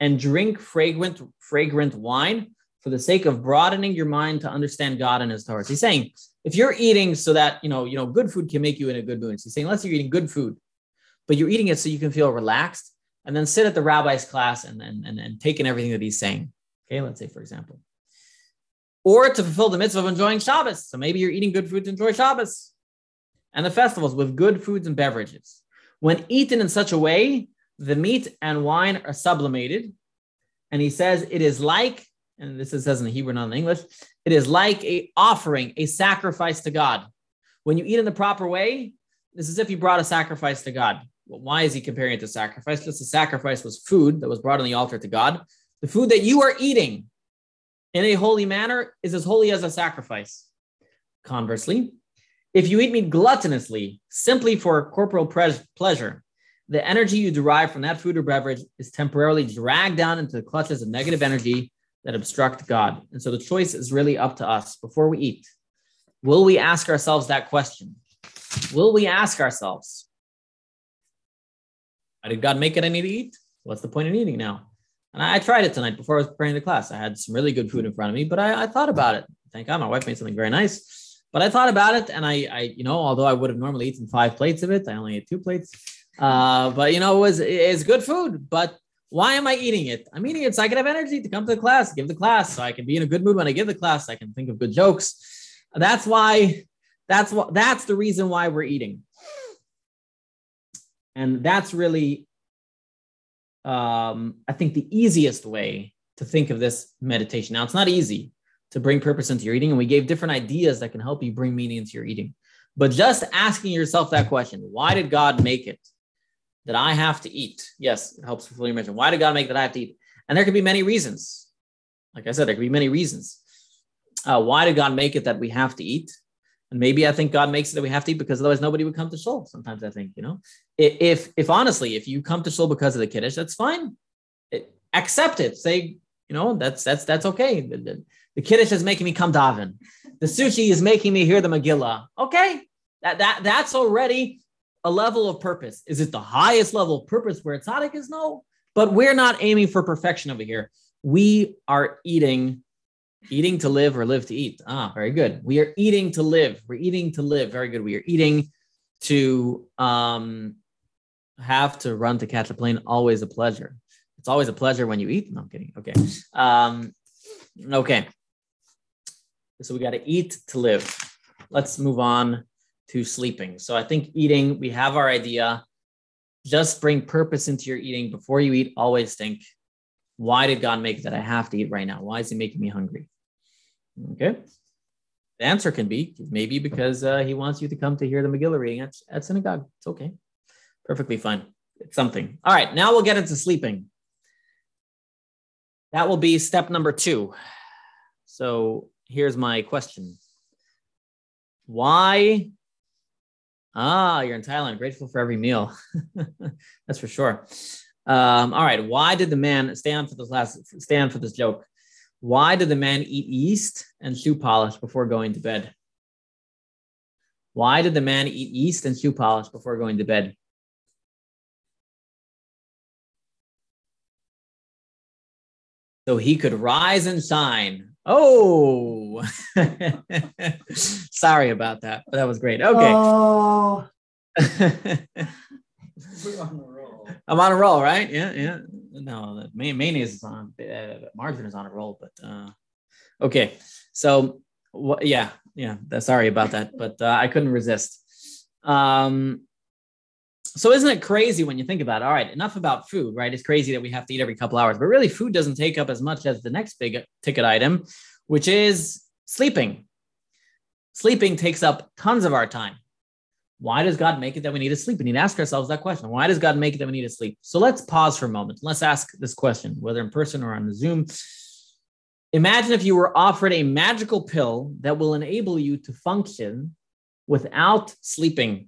and drink fragrant fragrant wine for the sake of broadening your mind to understand God and his Torah. he's saying if you're eating so that you know, you know, good food can make you in a good mood. He's saying unless you're eating good food, but you're eating it so you can feel relaxed and then sit at the rabbi's class and and, and, and take in everything that he's saying. Okay, let's say for example. Or to fulfill the mitzvah of enjoying Shabbos. So maybe you're eating good food to enjoy Shabbos and the festivals with good foods and beverages. When eaten in such a way, the meat and wine are sublimated. And he says it is like, and this is says in the Hebrew, not in English, it is like a offering, a sacrifice to God. When you eat in the proper way, this is if you brought a sacrifice to God. Well, why is he comparing it to sacrifice? Because the sacrifice was food that was brought on the altar to God. The food that you are eating in a holy manner is as holy as a sacrifice. Conversely, if you eat meat gluttonously, simply for corporal pre- pleasure, the energy you derive from that food or beverage is temporarily dragged down into the clutches of negative energy that obstruct God. And so the choice is really up to us before we eat. Will we ask ourselves that question? Will we ask ourselves, why did God make it I need to eat? What's the point in eating now? And I, tried it tonight before I was preparing the class. I had some really good food in front of me, but I, I thought about it. Thank God my wife made something very nice. But I thought about it, and I, I, you know, although I would have normally eaten five plates of it, I only ate two plates. Uh, but you know, it was it's good food. But why am I eating it? I'm eating it so I can have energy to come to the class, give the class, so I can be in a good mood when I give the class. I can think of good jokes. That's why. That's what. That's the reason why we're eating. And that's really um, I think the easiest way to think of this meditation. Now, it's not easy to bring purpose into your eating, and we gave different ideas that can help you bring meaning into your eating. But just asking yourself that question why did God make it that I have to eat? Yes, it helps fulfill your mission. Why did God make that I have to eat? And there could be many reasons. Like I said, there could be many reasons. Uh, why did God make it that we have to eat? And maybe I think God makes it that we have to because otherwise nobody would come to shul. Sometimes I think, you know, if if honestly, if you come to shul because of the kiddush, that's fine. It, accept it. Say, you know, that's that's that's okay. The, the, the kiddush is making me come daven. The sushi is making me hear the Megillah. Okay, that that that's already a level of purpose. Is it the highest level of purpose where tzaddik is? No, but we're not aiming for perfection over here. We are eating Eating to live or live to eat. Ah, very good. We are eating to live. We're eating to live. Very good. We are eating to um, have to run to catch a plane. Always a pleasure. It's always a pleasure when you eat. No, I'm kidding. Okay. Um, okay. So we got to eat to live. Let's move on to sleeping. So I think eating, we have our idea. Just bring purpose into your eating. Before you eat, always think, why did God make that I have to eat right now? Why is He making me hungry? Okay. The answer can be maybe because uh, he wants you to come to hear the Megillah reading at, at synagogue. It's okay. Perfectly fine. It's something. All right. Now we'll get into sleeping. That will be step number two. So here's my question Why? Ah, you're in Thailand. Grateful for every meal. That's for sure. Um, all right. Why did the man stand for this last stand for this joke? Why did the man eat yeast and shoe polish before going to bed? Why did the man eat yeast and shoe polish before going to bed? So he could rise and shine. Oh, sorry about that, but that was great. Okay. Oh, We're on the roll. I'm on a roll, right? Yeah, yeah. No, may- mayonnaise is on, uh, margarine is on a roll, but uh, okay. So, wha yeah, yeah. Sorry about that, but uh, I couldn't resist. Um, so, isn't it crazy when you think about it? All right, enough about food, right? It's crazy that we have to eat every couple hours, but really, food doesn't take up as much as the next big ticket item, which is sleeping. Sleeping takes up tons of our time. Why does God make it that we need to sleep? We need to ask ourselves that question. Why does God make it that we need to sleep? So let's pause for a moment. Let's ask this question, whether in person or on Zoom. Imagine if you were offered a magical pill that will enable you to function without sleeping.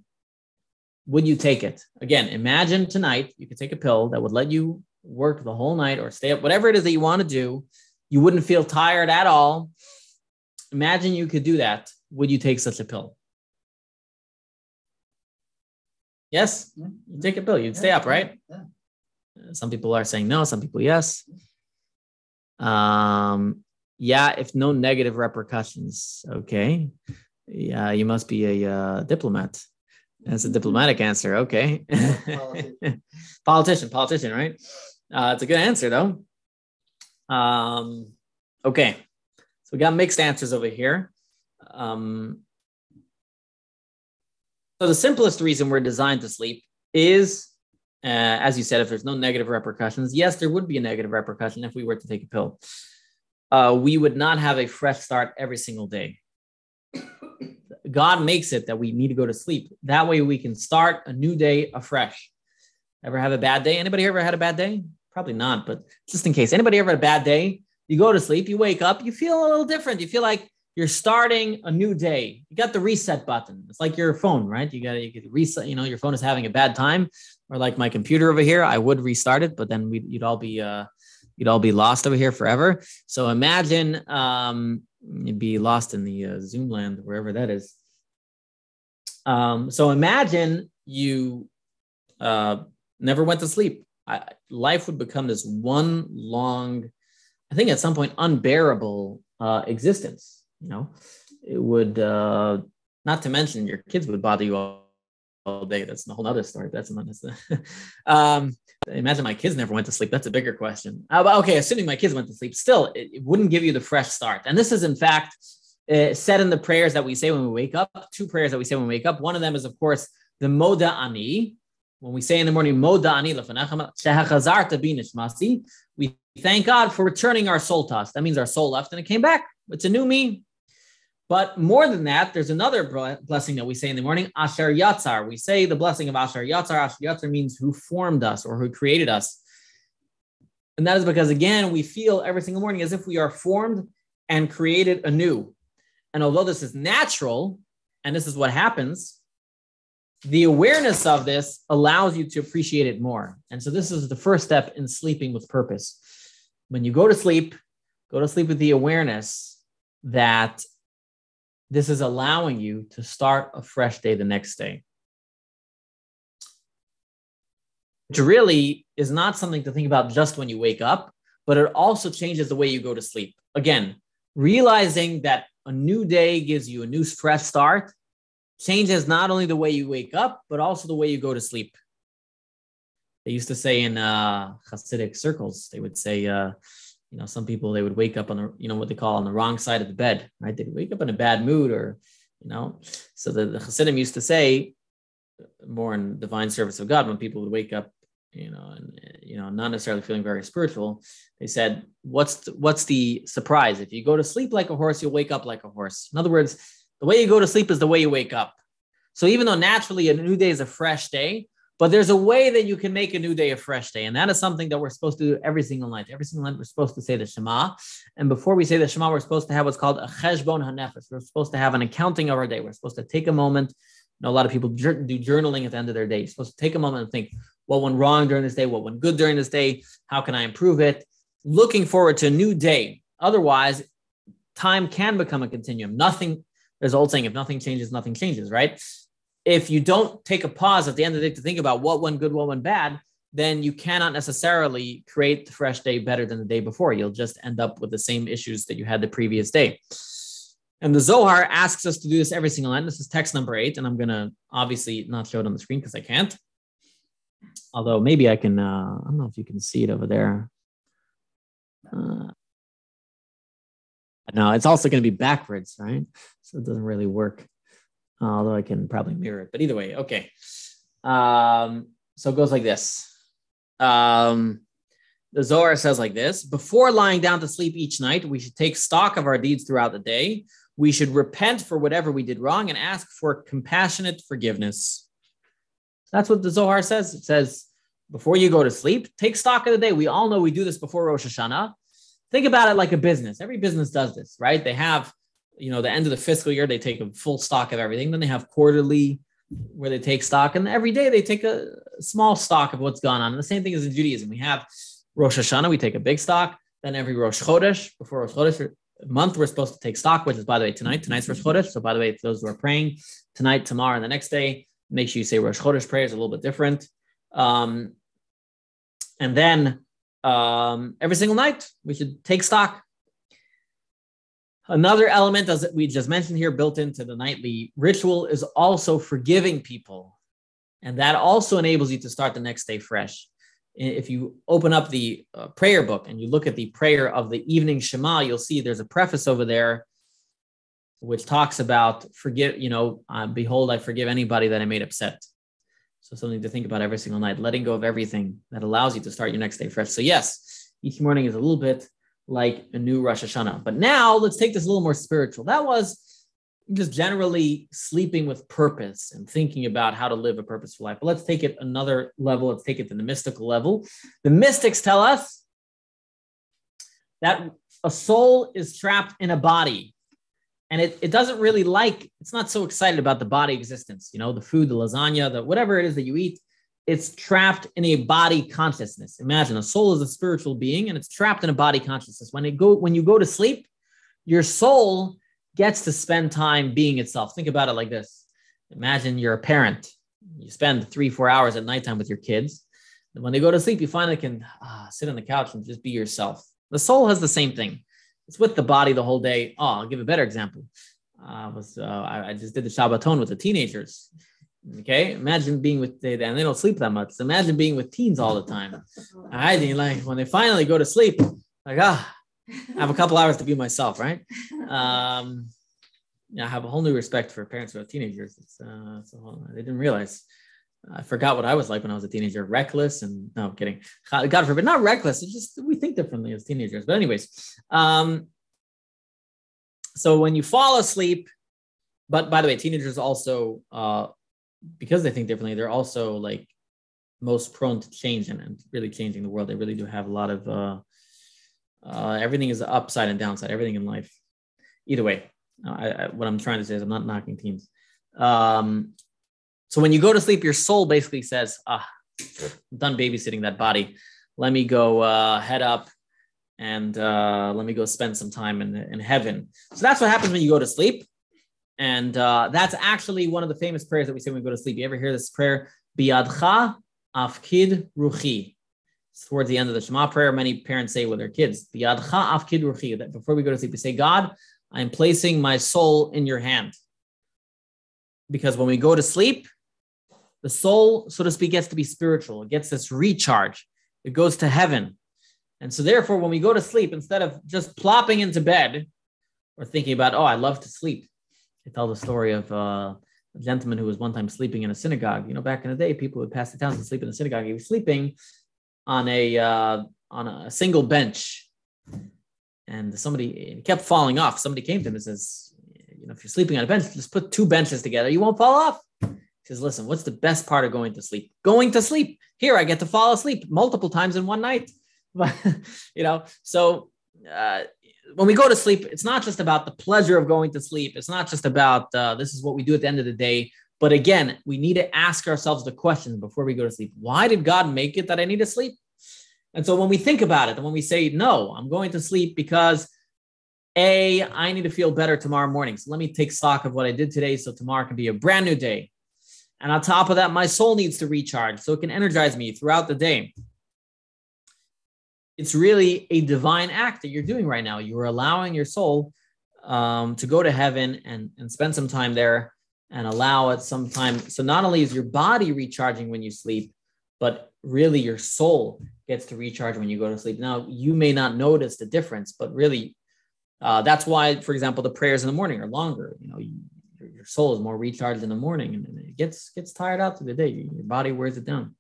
Would you take it? Again, imagine tonight you could take a pill that would let you work the whole night or stay up, whatever it is that you want to do. You wouldn't feel tired at all. Imagine you could do that. Would you take such a pill? Yes, Yeah. you take a pill, you'd stay up, right? yeah. Some people are saying no, some people yes. Um, yeah, if no negative repercussions. Okay. Yeah, you must be a uh, diplomat. That's a diplomatic answer. Okay. Politician. politician, politician, right? Uh, it's a good answer though. Um, okay. So we got mixed answers over here. Um, so the simplest reason we're designed to sleep is, uh, as you said, if there's no negative repercussions. Yes, there would be a negative repercussion if we were to take a pill. Uh, we would not have a fresh start every single day. God makes it that we need to go to sleep. That way we can start a new day afresh. Ever have a bad day? Anybody ever had a bad day? Probably not, but just in case. Anybody ever had a bad day? You go to sleep, you wake up, you feel a little different. You feel like you're starting a new day. You got the reset button. It's like your phone, right? You got to reset. You know, your phone is having a bad time, or like my computer over here. I would restart it, but then we'd, you'd all be uh, you'd all be lost over here forever. So imagine um, you'd be lost in the uh, Zoom land, wherever that is. Um, so imagine you uh, never went to sleep. I, life would become this one long, I think at some point unbearable uh, existence. You know, it would. Uh, not to mention your kids would bother you all, all day. That's a whole other story. That's not. That's um, imagine my kids never went to sleep. That's a bigger question. Uh, okay, assuming my kids went to sleep, still it, it wouldn't give you the fresh start. And this is in fact uh, said in the prayers that we say when we wake up. Two prayers that we say when we wake up. One of them is of course the Modeh Ani. When we say in the morning Modeh Ani nishmasi, we thank God for returning our soul to us. That means our soul left and it came back. It's a new me. But more than that, there's another blessing that we say in the morning, Asher Yatzar. We say the blessing of Asher Yatzar. Asher Yatzar means who formed us or who created us. And that is because, again, we feel every single morning as if we are formed and created anew. And although this is natural, and this is what happens, the awareness of this allows you to appreciate it more. And so, this is the first step in sleeping with purpose. When you go to sleep, go to sleep with the awareness that this is allowing you to start a fresh day the next day. Which really is not something to think about just when you wake up, but it also changes the way you go to sleep. Again, realizing that a new day gives you a new fresh start changes not only the way you wake up, but also the way you go to sleep. They used to say in uh, Hasidic circles, they would say, uh, you know, some people they would wake up on the, you know, what they call on the wrong side of the bed, right? They'd wake up in a bad mood or, you know, so the, the Hasidim used to say more in divine service of God when people would wake up, you know, and, you know, not necessarily feeling very spiritual. They said, what's, the, what's the surprise? If you go to sleep like a horse, you'll wake up like a horse. In other words, the way you go to sleep is the way you wake up. So even though naturally a new day is a fresh day, but there's a way that you can make a new day a fresh day. And that is something that we're supposed to do every single night. Every single night, we're supposed to say the Shema. And before we say the Shema, we're supposed to have what's called a cheshbon hanefesh. We're supposed to have an accounting of our day. We're supposed to take a moment. You know, a lot of people do journaling at the end of their day. You're supposed to take a moment and think, what went wrong during this day? What went good during this day? How can I improve it? Looking forward to a new day. Otherwise, time can become a continuum. Nothing, there's an old saying, if nothing changes, nothing changes, right? If you don't take a pause at the end of the day to think about what went good, what went bad, then you cannot necessarily create the fresh day better than the day before. You'll just end up with the same issues that you had the previous day. And the Zohar asks us to do this every single night. This is text number eight, and I'm to obviously not show it on the screen because I can't. Although maybe I can, uh, I don't know if you can see it over there. Uh, no, it's also going to be backwards, right? So it doesn't really work. Although I can probably mirror it, but either way, okay. Um, so it goes like this. Um, the Zohar says like this Before lying down to sleep each night, we should take stock of our deeds throughout the day. We should repent for whatever we did wrong and ask for compassionate forgiveness. That's what the Zohar says. It says, before you go to sleep, take stock of the day. We all know we do this before Rosh Hashanah. Think about it like a business. Every business does this, right? They have, you know, the end of the fiscal year, they take a full stock of everything. Then they have quarterly where they take stock, and every day they take a small stock of what's gone on. And the same thing is in Judaism. We have Rosh Hashanah, we take a big stock. Then every Rosh Chodesh, before Rosh Chodesh month, we're supposed to take stock, which is, by the way, tonight. Tonight's Rosh Chodesh. So, by the way, for those who are praying tonight, tomorrow, and the next day, make sure you say Rosh Chodesh prayers a little bit different. Um, and then um, every single night, we should take stock. Another element, as we just mentioned here, built into the nightly ritual, is also forgiving people. And that also enables you to start the next day fresh if you open up the uh, prayer book and you look at the prayer of the evening Shema, you'll see there's a preface over there which talks about forgive, you know, uh, behold, I forgive anybody that I made upset. So something to think about every single night, letting go of everything that allows you to start your next day fresh. So yes, each morning is a little bit like a new Rosh Hashanah. But now let's take this a little more spiritual. That was just generally sleeping with purpose and thinking about how to live a purposeful life. But let's take it another level. Let's take it to the mystical level. The mystics tell us that a soul is trapped in a body and it, it doesn't really like, it's not so excited about the body existence, you know, the food, the lasagna, the whatever it is that you eat. It's trapped in a body consciousness. Imagine a soul is a spiritual being and it's trapped in a body consciousness. When it go when you go to sleep, your soul gets to spend time being itself. Think about it like this Imagine you're a parent, you spend three, four hours at nighttime with your kids. And when they go to sleep, you finally can ah, sit on the couch and just be yourself. The soul has the same thing. It's with the body the whole day. Oh, I'll give a better example. Uh, was uh, I, I, just did the Shabbaton with the teenagers. Okay, imagine being with they and they don't sleep that much. So imagine being with teens all the time. I right, like when they finally go to sleep, like ah, I have a couple hours to be myself, right? Um, yeah, I have a whole new respect for parents who have teenagers. It's, uh, so they didn't realize. I forgot what I was like when I was a teenager, reckless and no I'm kidding. God forbid, not reckless. It's just we think differently as teenagers. But anyways, um, so when you fall asleep, but by the way, teenagers also uh, because they think differently, they're also like most prone to change and, really changing the world. They really do have a lot of uh, uh, everything is upside and downside. Everything in life. Either way, I, I, what I'm trying to say is I'm not knocking teams. Um, so when you go to sleep, your soul basically says, "Ah, I'm done babysitting that body. Let me go uh, head up and uh, let me go spend some time in, in heaven." So that's what happens when you go to sleep, and uh, that's actually one of the famous prayers that we say when we go to sleep. You ever hear this prayer? Biadcha afkid ruchi towards the end of the Shema prayer, many parents say with their kids, Biadcha afkid ruchi. that before we go to sleep, we say, God, I'm placing my soul in your hand. Because when we go to sleep, the soul, so to speak, gets to be spiritual. It gets this recharge. It goes to heaven. And so, therefore, when we go to sleep, instead of just plopping into bed or thinking about, oh, I love to sleep, I tell the story of uh, a gentleman who was one time sleeping in a synagogue. You know, back in the day, people would pass the towns to sleep in the synagogue. He was sleeping on a uh, on a single bench, and somebody kept falling off. Somebody came to him and says, "You know, if you're sleeping on a bench, just put two benches together. You won't fall off." He says, "Listen, what's the best part of going to sleep? Going to sleep. Here, I get to fall asleep multiple times in one night." But you know, so. Uh, when we go to sleep, it's not just about the pleasure of going to sleep. It's not just about uh, this is what we do at the end of the day. But again, we need to ask ourselves the question before we go to sleep why did God make it that I need to sleep? And so when we think about it, and when we say, no, I'm going to sleep because A, I need to feel better tomorrow morning. So let me take stock of what I did today so tomorrow can be a brand new day. And on top of that, my soul needs to recharge so it can energize me throughout the day. It's really a divine act that you're doing right now. You're allowing your soul um, to go to heaven and, and spend some time there and allow it some time. So not only is your body recharging when you sleep, but really your soul gets to recharge when you go to sleep. Now, you may not notice the difference, but really, uh, that's why, for example, the prayers in the morning are longer. You know, you, your soul is more recharged in the morning, and it gets gets tired out through the day. Your body wears it down.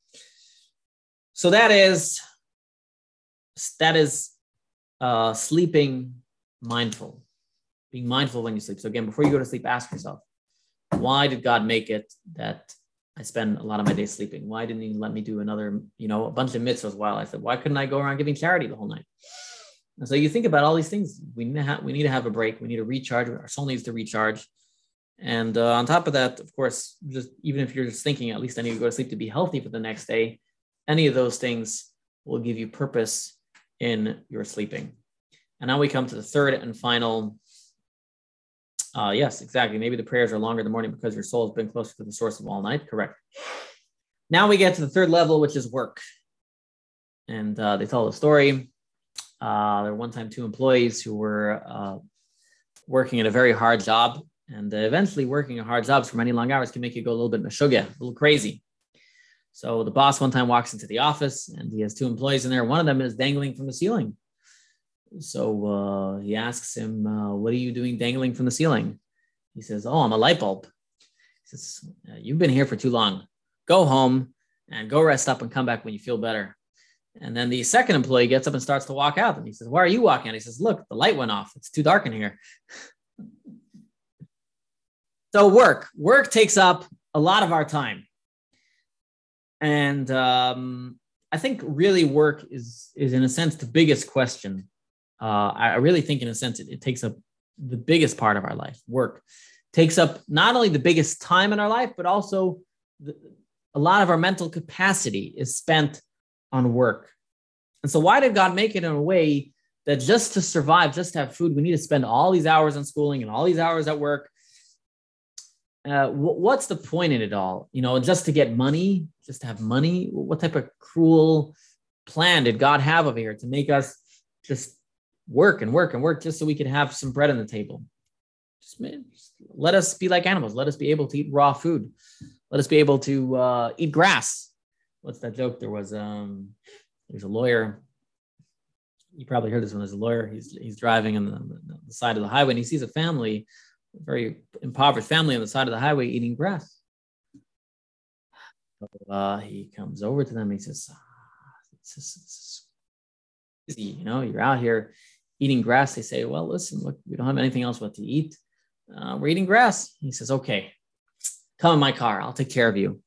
So that is that is uh, sleeping mindful, being mindful when you sleep. So again, before you go to sleep, ask yourself, why did God make it that I spend a lot of my day sleeping? Why didn't He let me do another, you know, a bunch of mitzvahs while I said, why couldn't I go around giving charity the whole night? And so you think about all these things. We need to have, we need to have a break. We need to recharge. Our soul needs to recharge. And uh, on top of that, of course, just even if you're just thinking, at least I need to go to sleep to be healthy for the next day, any of those things will give you purpose in your sleeping. And now we come to the third and final. Uh, yes, exactly. Maybe the prayers are longer in the morning because your soul has been closer to the source of all night. Correct. Now we get to the third level, which is work. And uh, they tell the story. Uh, there were one time two employees who were uh, working at a very hard job and eventually, working a hard jobs for many long hours can make you go a little bit mashugya, a little crazy. So the boss one time walks into the office and he has two employees in there. One of them is dangling from the ceiling. So uh, he asks him, uh, What are you doing dangling from the ceiling? He says, Oh, I'm a light bulb. He says, You've been here for too long. Go home and go rest up and come back when you feel better. And then the second employee gets up and starts to walk out. And he says, Why are you walking out? He says, Look, the light went off. It's too dark in here. So work, work takes up a lot of our time, and um, I think really work is is in a sense the biggest question. Uh, I really think in a sense it, it takes up the biggest part of our life. Work takes up not only the biggest time in our life, but also the, a lot of our mental capacity is spent on work. And so, why did God make it in a way that just to survive, just to have food, we need to spend all these hours on schooling and all these hours at work? Uh, what's the point in it all? You know, just to get money, just to have money. What type of cruel plan did God have over here to make us just work and work and work just so we could have some bread on the table? Just, man, just let us be like animals. Let us be able to eat raw food. Let us be able to uh, eat grass. What's that joke? There was um, there's a lawyer. You probably heard this one. There's a lawyer. He's he's driving on the, the side of the highway and he sees a family very impoverished family on the side of the highway eating grass. Uh, he comes over to them. he says, ah, just, it's easy, you know, you're out here eating grass. They say, well, listen, look, we don't have anything else but to eat. Uh, we're eating grass. He says, okay, come in my car. I'll take care of you.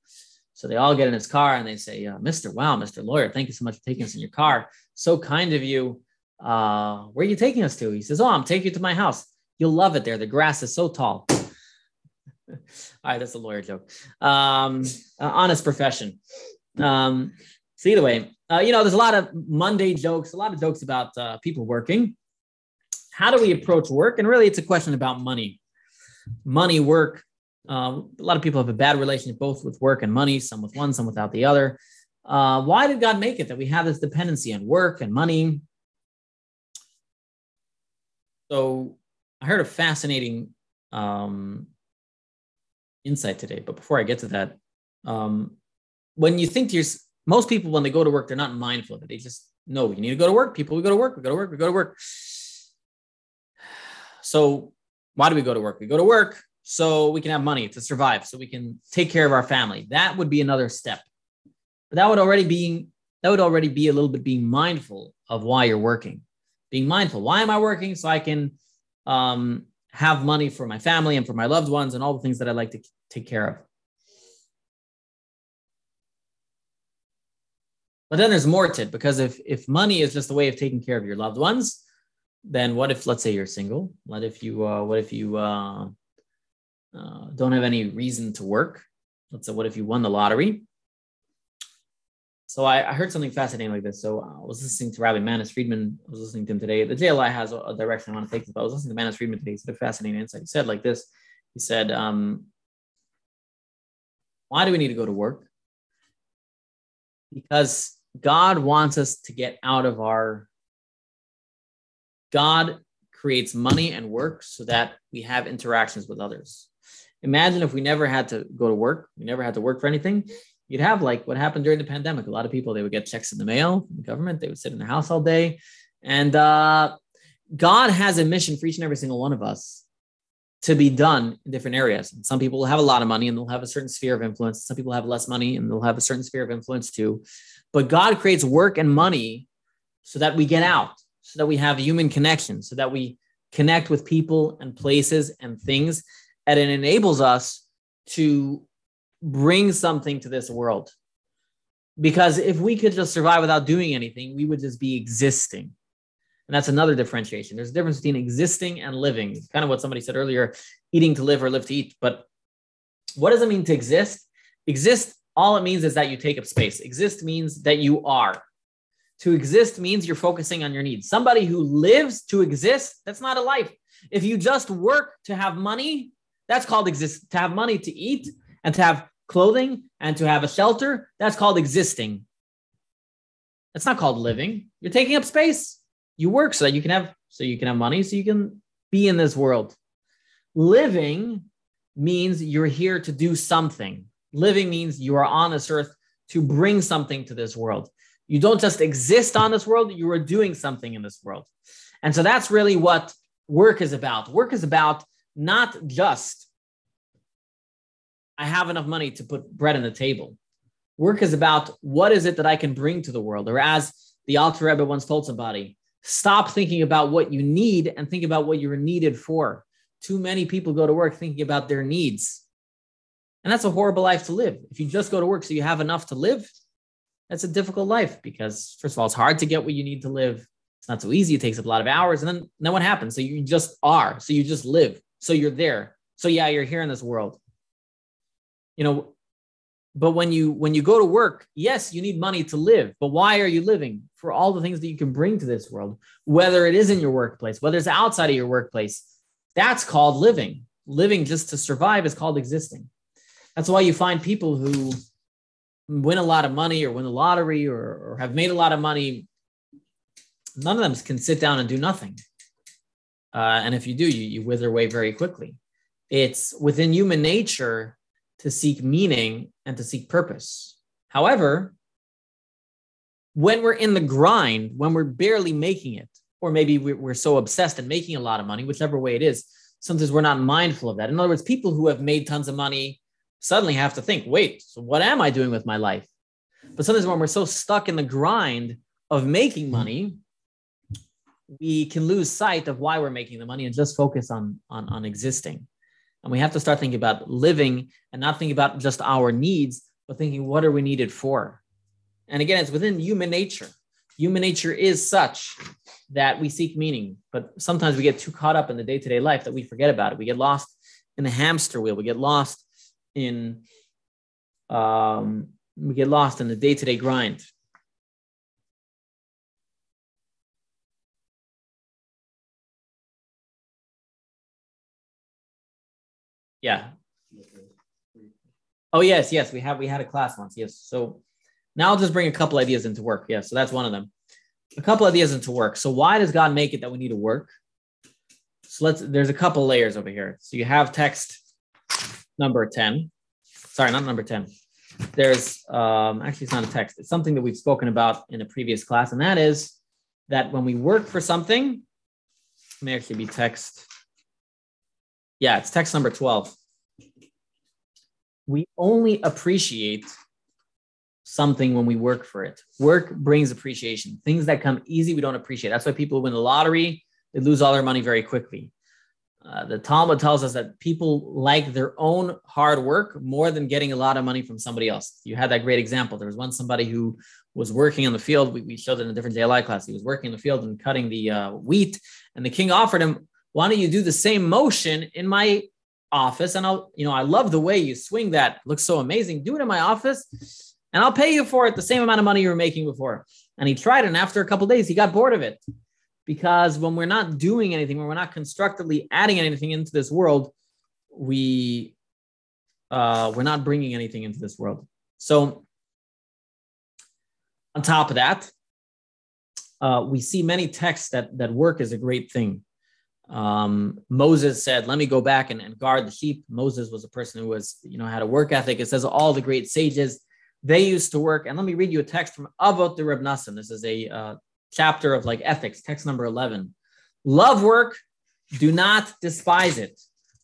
So they all get in his car and they say, uh, Mr. Wow, Mr. Lawyer, thank you so much for taking us in your car. So kind of you. Uh, where are you taking us to? He says, Oh, I'm taking you to my house. You'll love it there. The grass is so tall. All right, that's a lawyer joke. Um, uh, honest profession. Um, so either way, uh, you know, there's a lot of Monday jokes, a lot of jokes about uh, people working. How do we approach work? And really, it's a question about money. Money, work. Uh, a lot of people have a bad relationship both with work and money, some with one, some without the other. Uh, why did God make it that we have this dependency on work and money? So I heard a fascinating um, insight today. But before I get to that, um, when you think to yourself, most people when they go to work, they're not mindful of it. They just know you need to go to work. People, we go to work. We go to work. We go to work. So why do we go to work? We go to work so we can have money to survive, so we can take care of our family. That would be another step. But that would already be that would already be a little bit being mindful of why you're working. Being mindful. Why am I working? So I can um, have money for my family and for my loved ones and all the things that I like to take care of. But then there's more to it because if if money is just a way of taking care of your loved ones, then what if let's say you're single? What if you uh, what if you uh, uh, don't have any reason to work? Let's say what if you won the lottery? So I, I, heard something fascinating like this. So I was listening to Rabbi Manis Friedman. I was listening to him today. The JLI has a, a direction I want to take this, but I was listening to Manis Friedman today. He said a fascinating insight. He said like this. He said, um, "Why do we need to go to work? Because God wants us to get out of our. God creates money and work so that we have interactions with others. Imagine if we never had to go to work, we never had to work for anything you'd have like what happened during the pandemic. A lot of people they would get checks in the mail from the government. They would sit in their house all day, and uh, God has a mission for each and every single one of us to be done in different areas. And some people will have a lot of money and they'll have a certain sphere of influence. Some people have less money and they'll have a certain sphere of influence too. But God creates work and money so that we get out, so that we have human connection, so that we connect with people and places and things, and it enables us to bring something to this world. Because if we could just survive without doing anything, we would just be existing. And that's another differentiation. There's a difference between existing and living. Kind of what somebody said earlier eating to live or live to eat. But what does it mean to exist? Exist, all it means is that you take up space. Exist means that you are. To exist means you're focusing on your needs. Somebody who lives to exist, that's not a life. If you just work to have money, that's called exist. To have money to eat, and to have clothing and to have a shelter, that's called existing. That's not called living. You're taking up space. You work so that you can have so you can have money so you can be in this world. Living means you're here to do something. Living means you are on this earth to bring something to this world. You don't just exist on this world, you are doing something in this world. And so that's really what work is about. Work is about not just I have enough money to put bread on the table. Work is about what is it that I can bring to the world, or as the Alter Rebbe once told somebody, stop thinking about what you need and think about what you're needed for. Too many people go to work thinking about their needs. And that's a horrible life to live. If you just go to work so you have enough to live, that's a difficult life because, first of all, it's hard to get what you need to live. It's not so easy. It takes up a lot of hours. And then, then what happens? So you just are. So you just live. So you're there. So yeah, you're here in this world you know but when you when you go to work yes you need money to live but why are you living? For all the things that you can bring to this world whether it is in your workplace whether it's outside of your workplace that's called living. Living just to survive is called existing. That's why you find people who win a lot of money or win the lottery or, or have made a lot of money. None of them can sit down and do nothing. Uh, and if you do you, you wither away very quickly. It's within human nature to seek meaning and to seek purpose. However, when we're in the grind, when we're barely making it, or maybe we're so obsessed in making a lot of money, whichever way it is, sometimes we're not mindful of that. In other words, people who have made tons of money suddenly have to think, wait, so what am I doing with my life? But sometimes when we're so stuck in the grind of making money, we can lose sight of why we're making the money and just focus on, on, on existing. And we have to start thinking about living and not thinking about just our needs, but thinking what are we needed for? And again, it's within human nature. Human nature is such that we seek meaning, but sometimes we get too caught up in the day to day life that we forget about it. We get lost in the hamster wheel. We get lost in um, we get lost in the day to day grind. Yeah. Oh yes, yes, we have we had a class once. Yes. So now I'll just bring a couple ideas into work. Yeah, so that's one of them. A couple ideas into work. So why does God make it that we need to work? So let's there's a couple layers over here. So you have text number 10. Sorry, not number 10. There's um actually it's not a text, it's something that we've spoken about in a previous class, and that is that when we work for something, may actually be text yeah, it's text number 12. We only appreciate something when we work for it. Work brings appreciation. Things that come easy, we don't appreciate. That's why people win the lottery, they lose all their money very quickly. Uh, the Talmud tells us that people like their own hard work more than getting a lot of money from somebody else. You had that great example. There was one somebody who was working in the field. We, we showed it in a different JLI class. He was working in the field and cutting the uh, wheat, and the king offered him why don't you do the same motion in my office? And I'll, you know, I love the way you swing that. Looks so amazing. Do it in my office. and I'll pay you for it the same amount of money you were making before. And he tried it. And after a couple days, he got bored of it because when we're not doing anything, when we're not constructively adding anything into this world, we uh, we're not bringing anything into this world. So, on top of that, uh, we see many texts that that work is a great thing. Um, Moses said, "Let me go back and, and guard the sheep." Moses was a person who was, you know, had a work ethic. It says all the great sages they used to work. And let me read you a text from Avot de-Rabbi Natan. This is a uh, chapter of like ethics, text number eleven. Love work, do not despise it.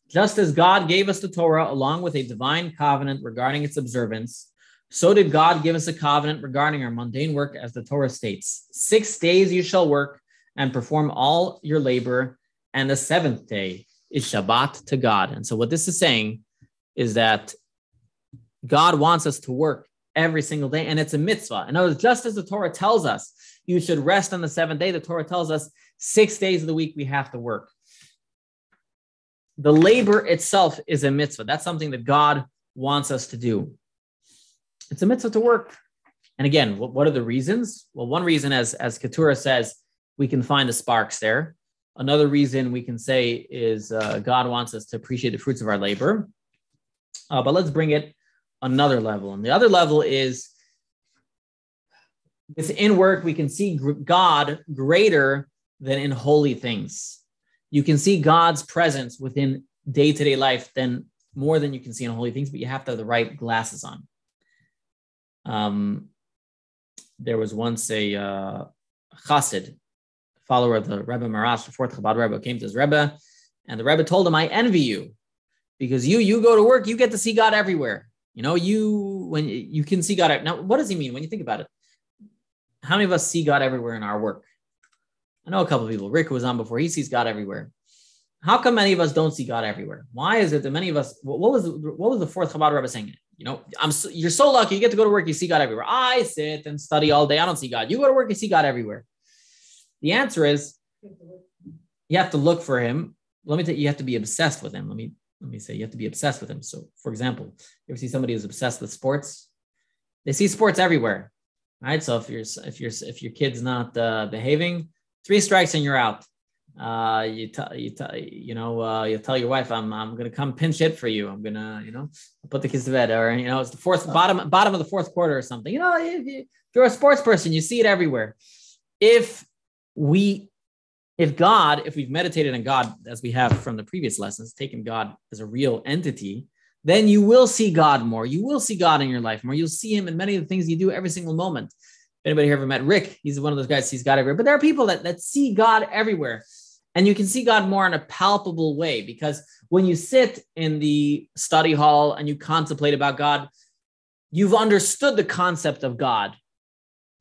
Just as God gave us the Torah along with a divine covenant regarding its observance, so did God give us a covenant regarding our mundane work, as the Torah states Six days you shall work and perform all your labor, and the seventh day is Shabbat to God. And so, what this is saying is that God wants us to work every single day, and it's a mitzvah. In other words, just as the Torah tells us you should rest on the seventh day, the Torah tells us six days of the week we have to work the labor itself is a mitzvah. That's something that God wants us to do. It's a mitzvah to work. And again, what, what are the reasons? Well, one reason, as, as Keturah says, we can find the sparks there. Another reason we can say is uh, God wants us to appreciate the fruits of our labor. Uh, but let's bring it another level. And the other level is within work, we can see God greater than in holy things you can see God's presence within day to day life than more than you can see in holy things, but you have to have the right glasses on. Um, there was once a uh, chassid, follower of the Rebbe Maharash, the fourth Chabad Rebbe, came to his Rebbe, and the Rebbe told him, "I envy you because you you go to work, you get to see God everywhere. You know, you when you can see God. Now, what does he mean when you think about it? How many of us see God everywhere in our work? I know a couple of people. Rick was on before. He sees God everywhere. How come many of us don't see God everywhere? Why is it that many of us? What was what was the fourth Chabad Rebbe saying? You know, I'm so, you're so lucky. You get to go to work. You see God everywhere. I sit and study all day. I don't see God. You go to work. You see God everywhere. The answer is you have to look for Him. Let me tell you, you have to be obsessed with Him. Let me let me say you have to be obsessed with Him. So, for example, you ever see somebody who's obsessed with sports? They see sports everywhere, right? So if you're if you're if your kid's not uh, behaving, three strikes and you're out. Uh, you tell you tell you know uh, you tell your wife I'm I'm gonna come pinch hit for you. I'm gonna you know put the kids to bed or you know it's the fourth bottom bottom of the fourth quarter or something. You know if, you, if you're a sports person, you see it everywhere. If we if God, if we've meditated on God as we have from the previous lessons, taken God as a real entity, then you will see God more. You will see God in your life more. You'll see Him in many of the things you do every single moment anybody here ever met Rick, he's one of those guys sees God everywhere. But there are people that, that see God everywhere. And you can see God more in a palpable way because when you sit in the study hall and you contemplate about God, you've understood the concept of God,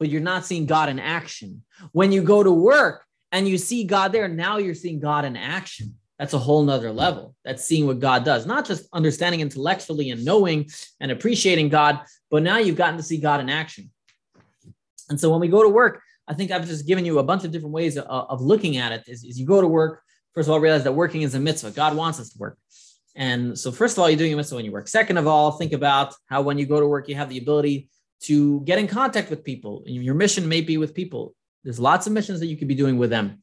but you're not seeing God in action. When you go to work and you see God there, now you're seeing God in action. That's a whole nother level. That's seeing what God does, not just understanding intellectually and knowing and appreciating God, but now you've gotten to see God in action. And so when we go to work, I think I've just given you a bunch of different ways of, looking at it. Is, is, you go to work, first of all, realize that working is a mitzvah. God wants us to work. And so, first of all, you're doing a mitzvah when you work. Second of all, think about how when you go to work, you have the ability to get in contact with people. Your mission may be with people. There's lots of missions that you could be doing with them.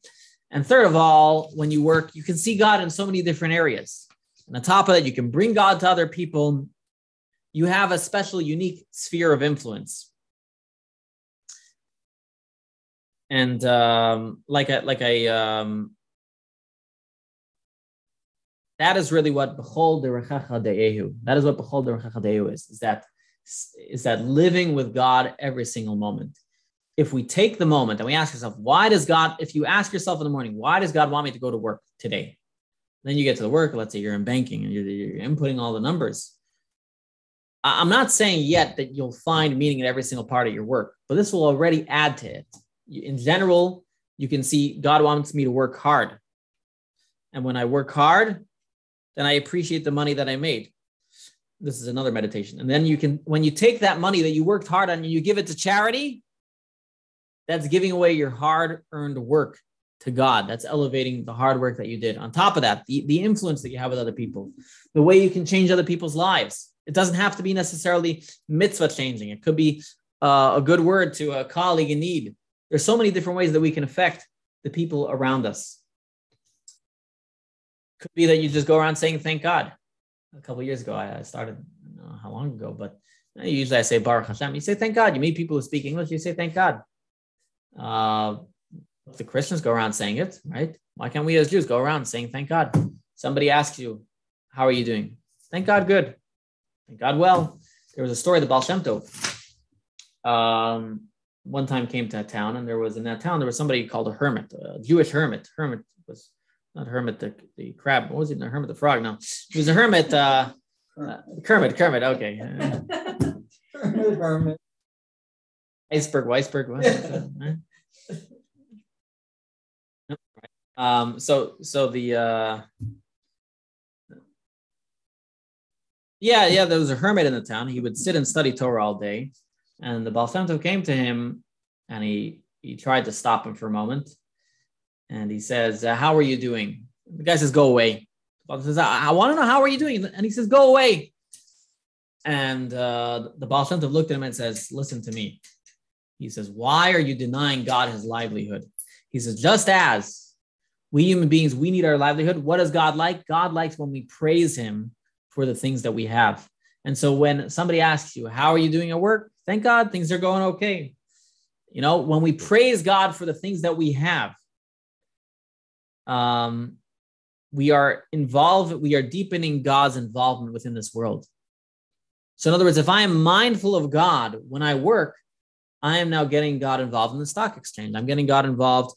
And third of all, when you work, you can see God in so many different areas. And on top of that, you can bring God to other people. You have a special, unique sphere of influence. and um, like a like a um, that is really what derachecha da'ehu. That is what derachecha da'ehu is. Is that is that living with God every single moment. If we take the moment and we ask ourselves, why does God? If you ask yourself in the morning, why does God want me to go to work today? Then you get to the work. Let's say you're in banking and you're, you're inputting all the numbers. I'm not saying yet that you'll find meaning in every single part of your work, but this will already add to it in general, you can see God wants me to work hard. And when I work hard, then I appreciate the money that I made. This is another meditation. And then you can, when you take that money that you worked hard on and you give it to charity, that's giving away your hard earned work to God. That's elevating the hard work that you did. On top of that, the, the influence that you have with other people, the way you can change other people's lives. It doesn't have to be necessarily mitzvah changing. It could be uh, a good word to a colleague in need. There's so many different ways that we can affect the people around us. Could be that you just go around saying thank God. A couple years ago, I started, I know how long ago, but usually I say Baruch Hashem. You say thank God. You meet people who speak English, you say thank God. Uh, the Christians go around saying it, right? Why can't we as Jews go around saying thank God? Somebody asks you, How are you doing? Thank God, good. Thank God, well. There was a story, the Baal Shem Tov. Um, one time came to a town, and there was in that town, there was somebody called a hermit, a Jewish hermit. Hermit was not hermit, the, the crab. What was it? The hermit, the frog. No, he was a hermit. Uh, uh, Kermit, Kermit. Okay. Hermit. Iceberg, Weisberg. What? Um, so so the uh yeah, yeah, there was a hermit in the town. He would sit and study Torah all day. And the Baal Shem Tov came to him and he he tried to stop him for a moment. And he says, uh, How are you doing? The guy says, Go away. The says, I, I want to know how are you doing? And he says, Go away. And uh, the Baal Shem looked at him and says, Listen to me. He says, Why are you denying God his livelihood? He says, Just as we human beings, we need our livelihood. What does God like? God likes when we praise Him for the things that we have. And so when somebody asks you, How are you doing at work? Thank God things are going okay. You know, when we praise God for the things that we have, um, we are involved, we are deepening God's involvement within this world. So, in other words, if I am mindful of God when I work, I am now getting God involved in the stock exchange. I'm getting God involved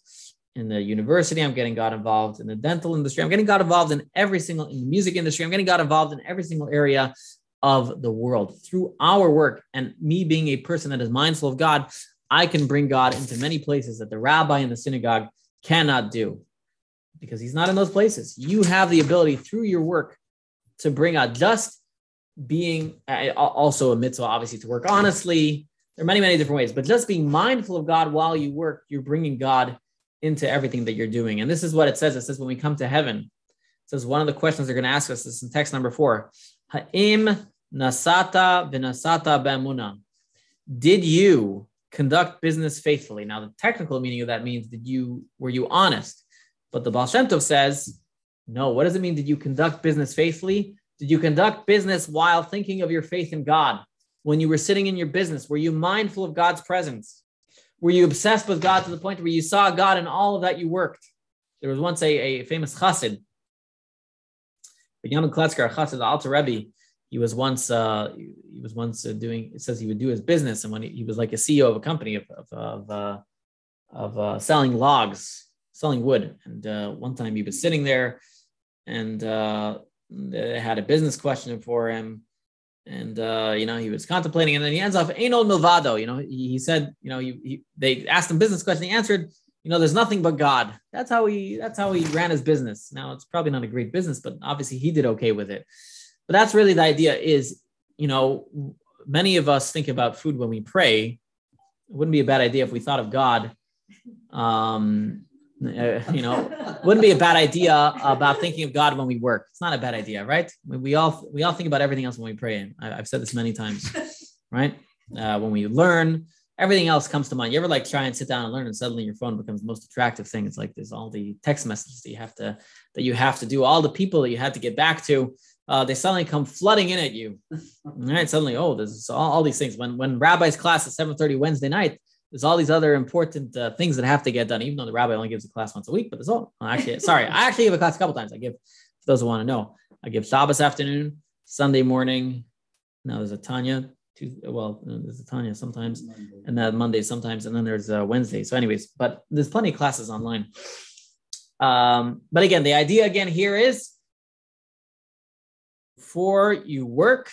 in the university. I'm getting God involved in the dental industry. I'm getting God involved in every single in the music industry. I'm getting God involved in every single area of the world through our work and me being a person that is mindful of God. I can bring God into many places that the rabbi in the synagogue cannot do because he's not in those places. You have the ability through your work to bring out just being also a mitzvah, obviously, to work honestly. There are many, many different ways, but just being mindful of God while you work, you're bringing God into everything that you're doing. And this is what it says. It says when we come to heaven, it says one of the questions they're going to ask us is in text number four. Ha'im nasata v'nasata b'amuna. Did you conduct business faithfully? Now, the technical meaning of that means did you were you honest? But the Baal Shem Tov says, no. What does it mean? Did you conduct business faithfully? Did you conduct business while thinking of your faith in God? When you were sitting in your business, were you mindful of God's presence? Were you obsessed with God to the point where you saw God in all of that you worked? There was once a, a famous chassid, Benjamin Kletzker, chassid, the Alter Rebbe. He was once uh, he was once uh, doing. It says he would do his business, and when he, he was like a CEO of a company of of of, uh, of uh, selling logs, selling wood. And uh, one time he was sitting there, and uh, they had a business question for him, and uh, you know he was contemplating, and then he ends off "Ein od milvado." You know, he, he said, you know, he, he, they asked him business question, he answered, you know, there's nothing but God. That's how he that's how he ran his business. Now it's probably not a great business, but obviously he did okay with it. But that's really the idea. Is you know, many of us think about food when we pray. It wouldn't be a bad idea if we thought of God um, uh, you know, wouldn't be a bad idea about thinking of God when we work. It's not a bad idea, right? We all we all think about everything else when we pray. I, have said this many times, right? Uh, when we learn, everything else comes to mind. You ever like try and sit down and learn, and suddenly your phone becomes the most attractive thing? It's like there's all the text messages that you have to that you have to do, all the people that you have to get back to. Uh, they suddenly come flooding in at you. All right, suddenly, oh, there's all, all these things. When when Rabbi's class at 7:30 Wednesday night, there's all these other important uh, things that have to get done, even though the rabbi only gives a class once a week. But there's all actually, sorry, I actually give a class a couple times. I give for those who want to know. I give Shabbos afternoon, Sunday morning. Now there's a Tanya. Tuesday, well, there's a Tanya sometimes, and then Monday sometimes, and then there's a Wednesday. So, anyways, but there's plenty of classes online. Um, but again, the idea again here is before you work,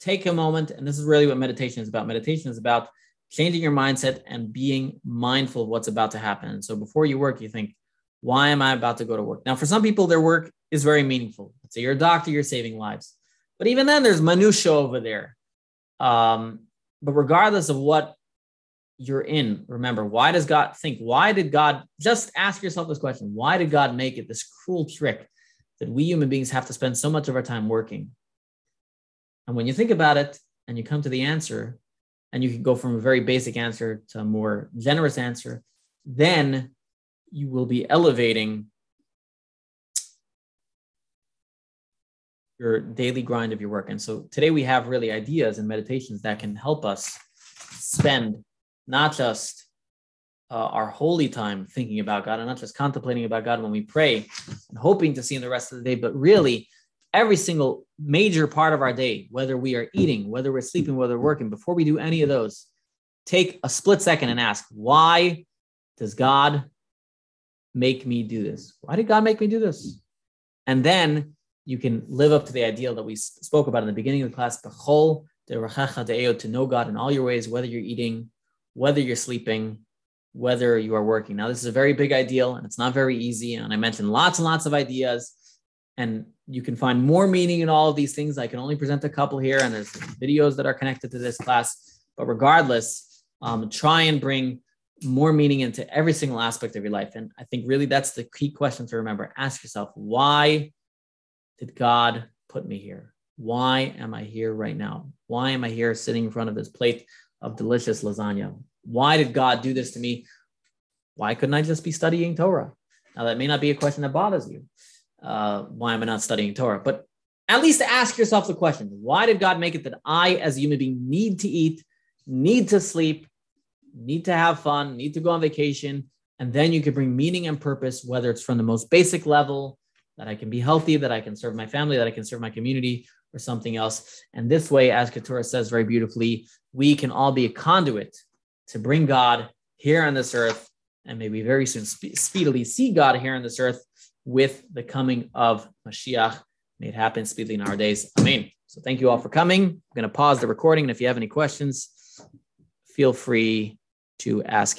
take a moment, and this is really what meditation is about. Meditation is about changing your mindset and being mindful of what's about to happen. so before you work, you think, why am I about to go to work? Now, for some people, their work is very meaningful. Say you're a doctor, you're saving lives. But even then, there's minutia over there. Um, but regardless of what you're in. Remember, why does God think? Why did God just ask yourself this question? Why did God make it this cruel trick that we human beings have to spend so much of our time working? And when you think about it and you come to the answer, and you can go from a very basic answer to a more generous answer, then you will be elevating your daily grind of your work. And so today we have really ideas and meditations that can help us spend not just uh, our holy time thinking about God and not just contemplating about God when we pray and hoping to see in the rest of the day, but really every single major part of our day, whether we are eating, whether we're sleeping, whether we're working, before we do any of those, take a split second and ask, why does God make me do this? Why did God make me do this? And then you can live up to the ideal that we spoke about in the beginning of the class, to know God in all your ways, whether you're eating, whether you're sleeping, whether you are working. Now, this is a very big ideal and it's not very easy. And I mentioned lots and lots of ideas. And you can find more meaning in all of these things. I can only present a couple here, and there's videos that are connected to this class. But regardless, um, try and bring more meaning into every single aspect of your life. And I think really that's the key question to remember. Ask yourself, why did God put me here? Why am I here right now? Why am I here sitting in front of this plate of delicious lasagna? Why did God do this to me? Why couldn't I just be studying Torah? Now, that may not be a question that bothers you. Uh, why am I not studying Torah? But at least ask yourself the question why did God make it that I, as a human being, need to eat, need to sleep, need to have fun, need to go on vacation? And then you can bring meaning and purpose, whether it's from the most basic level that I can be healthy, that I can serve my family, that I can serve my community, or something else. And this way, as Keturah says very beautifully, we can all be a conduit to bring God here on this earth, and maybe very soon spe- speedily see God here on this earth with the coming of Mashiach. May it happen speedily in our days. Amen. So thank you all for coming. I'm going to pause the recording, and if you have any questions, feel free to ask it.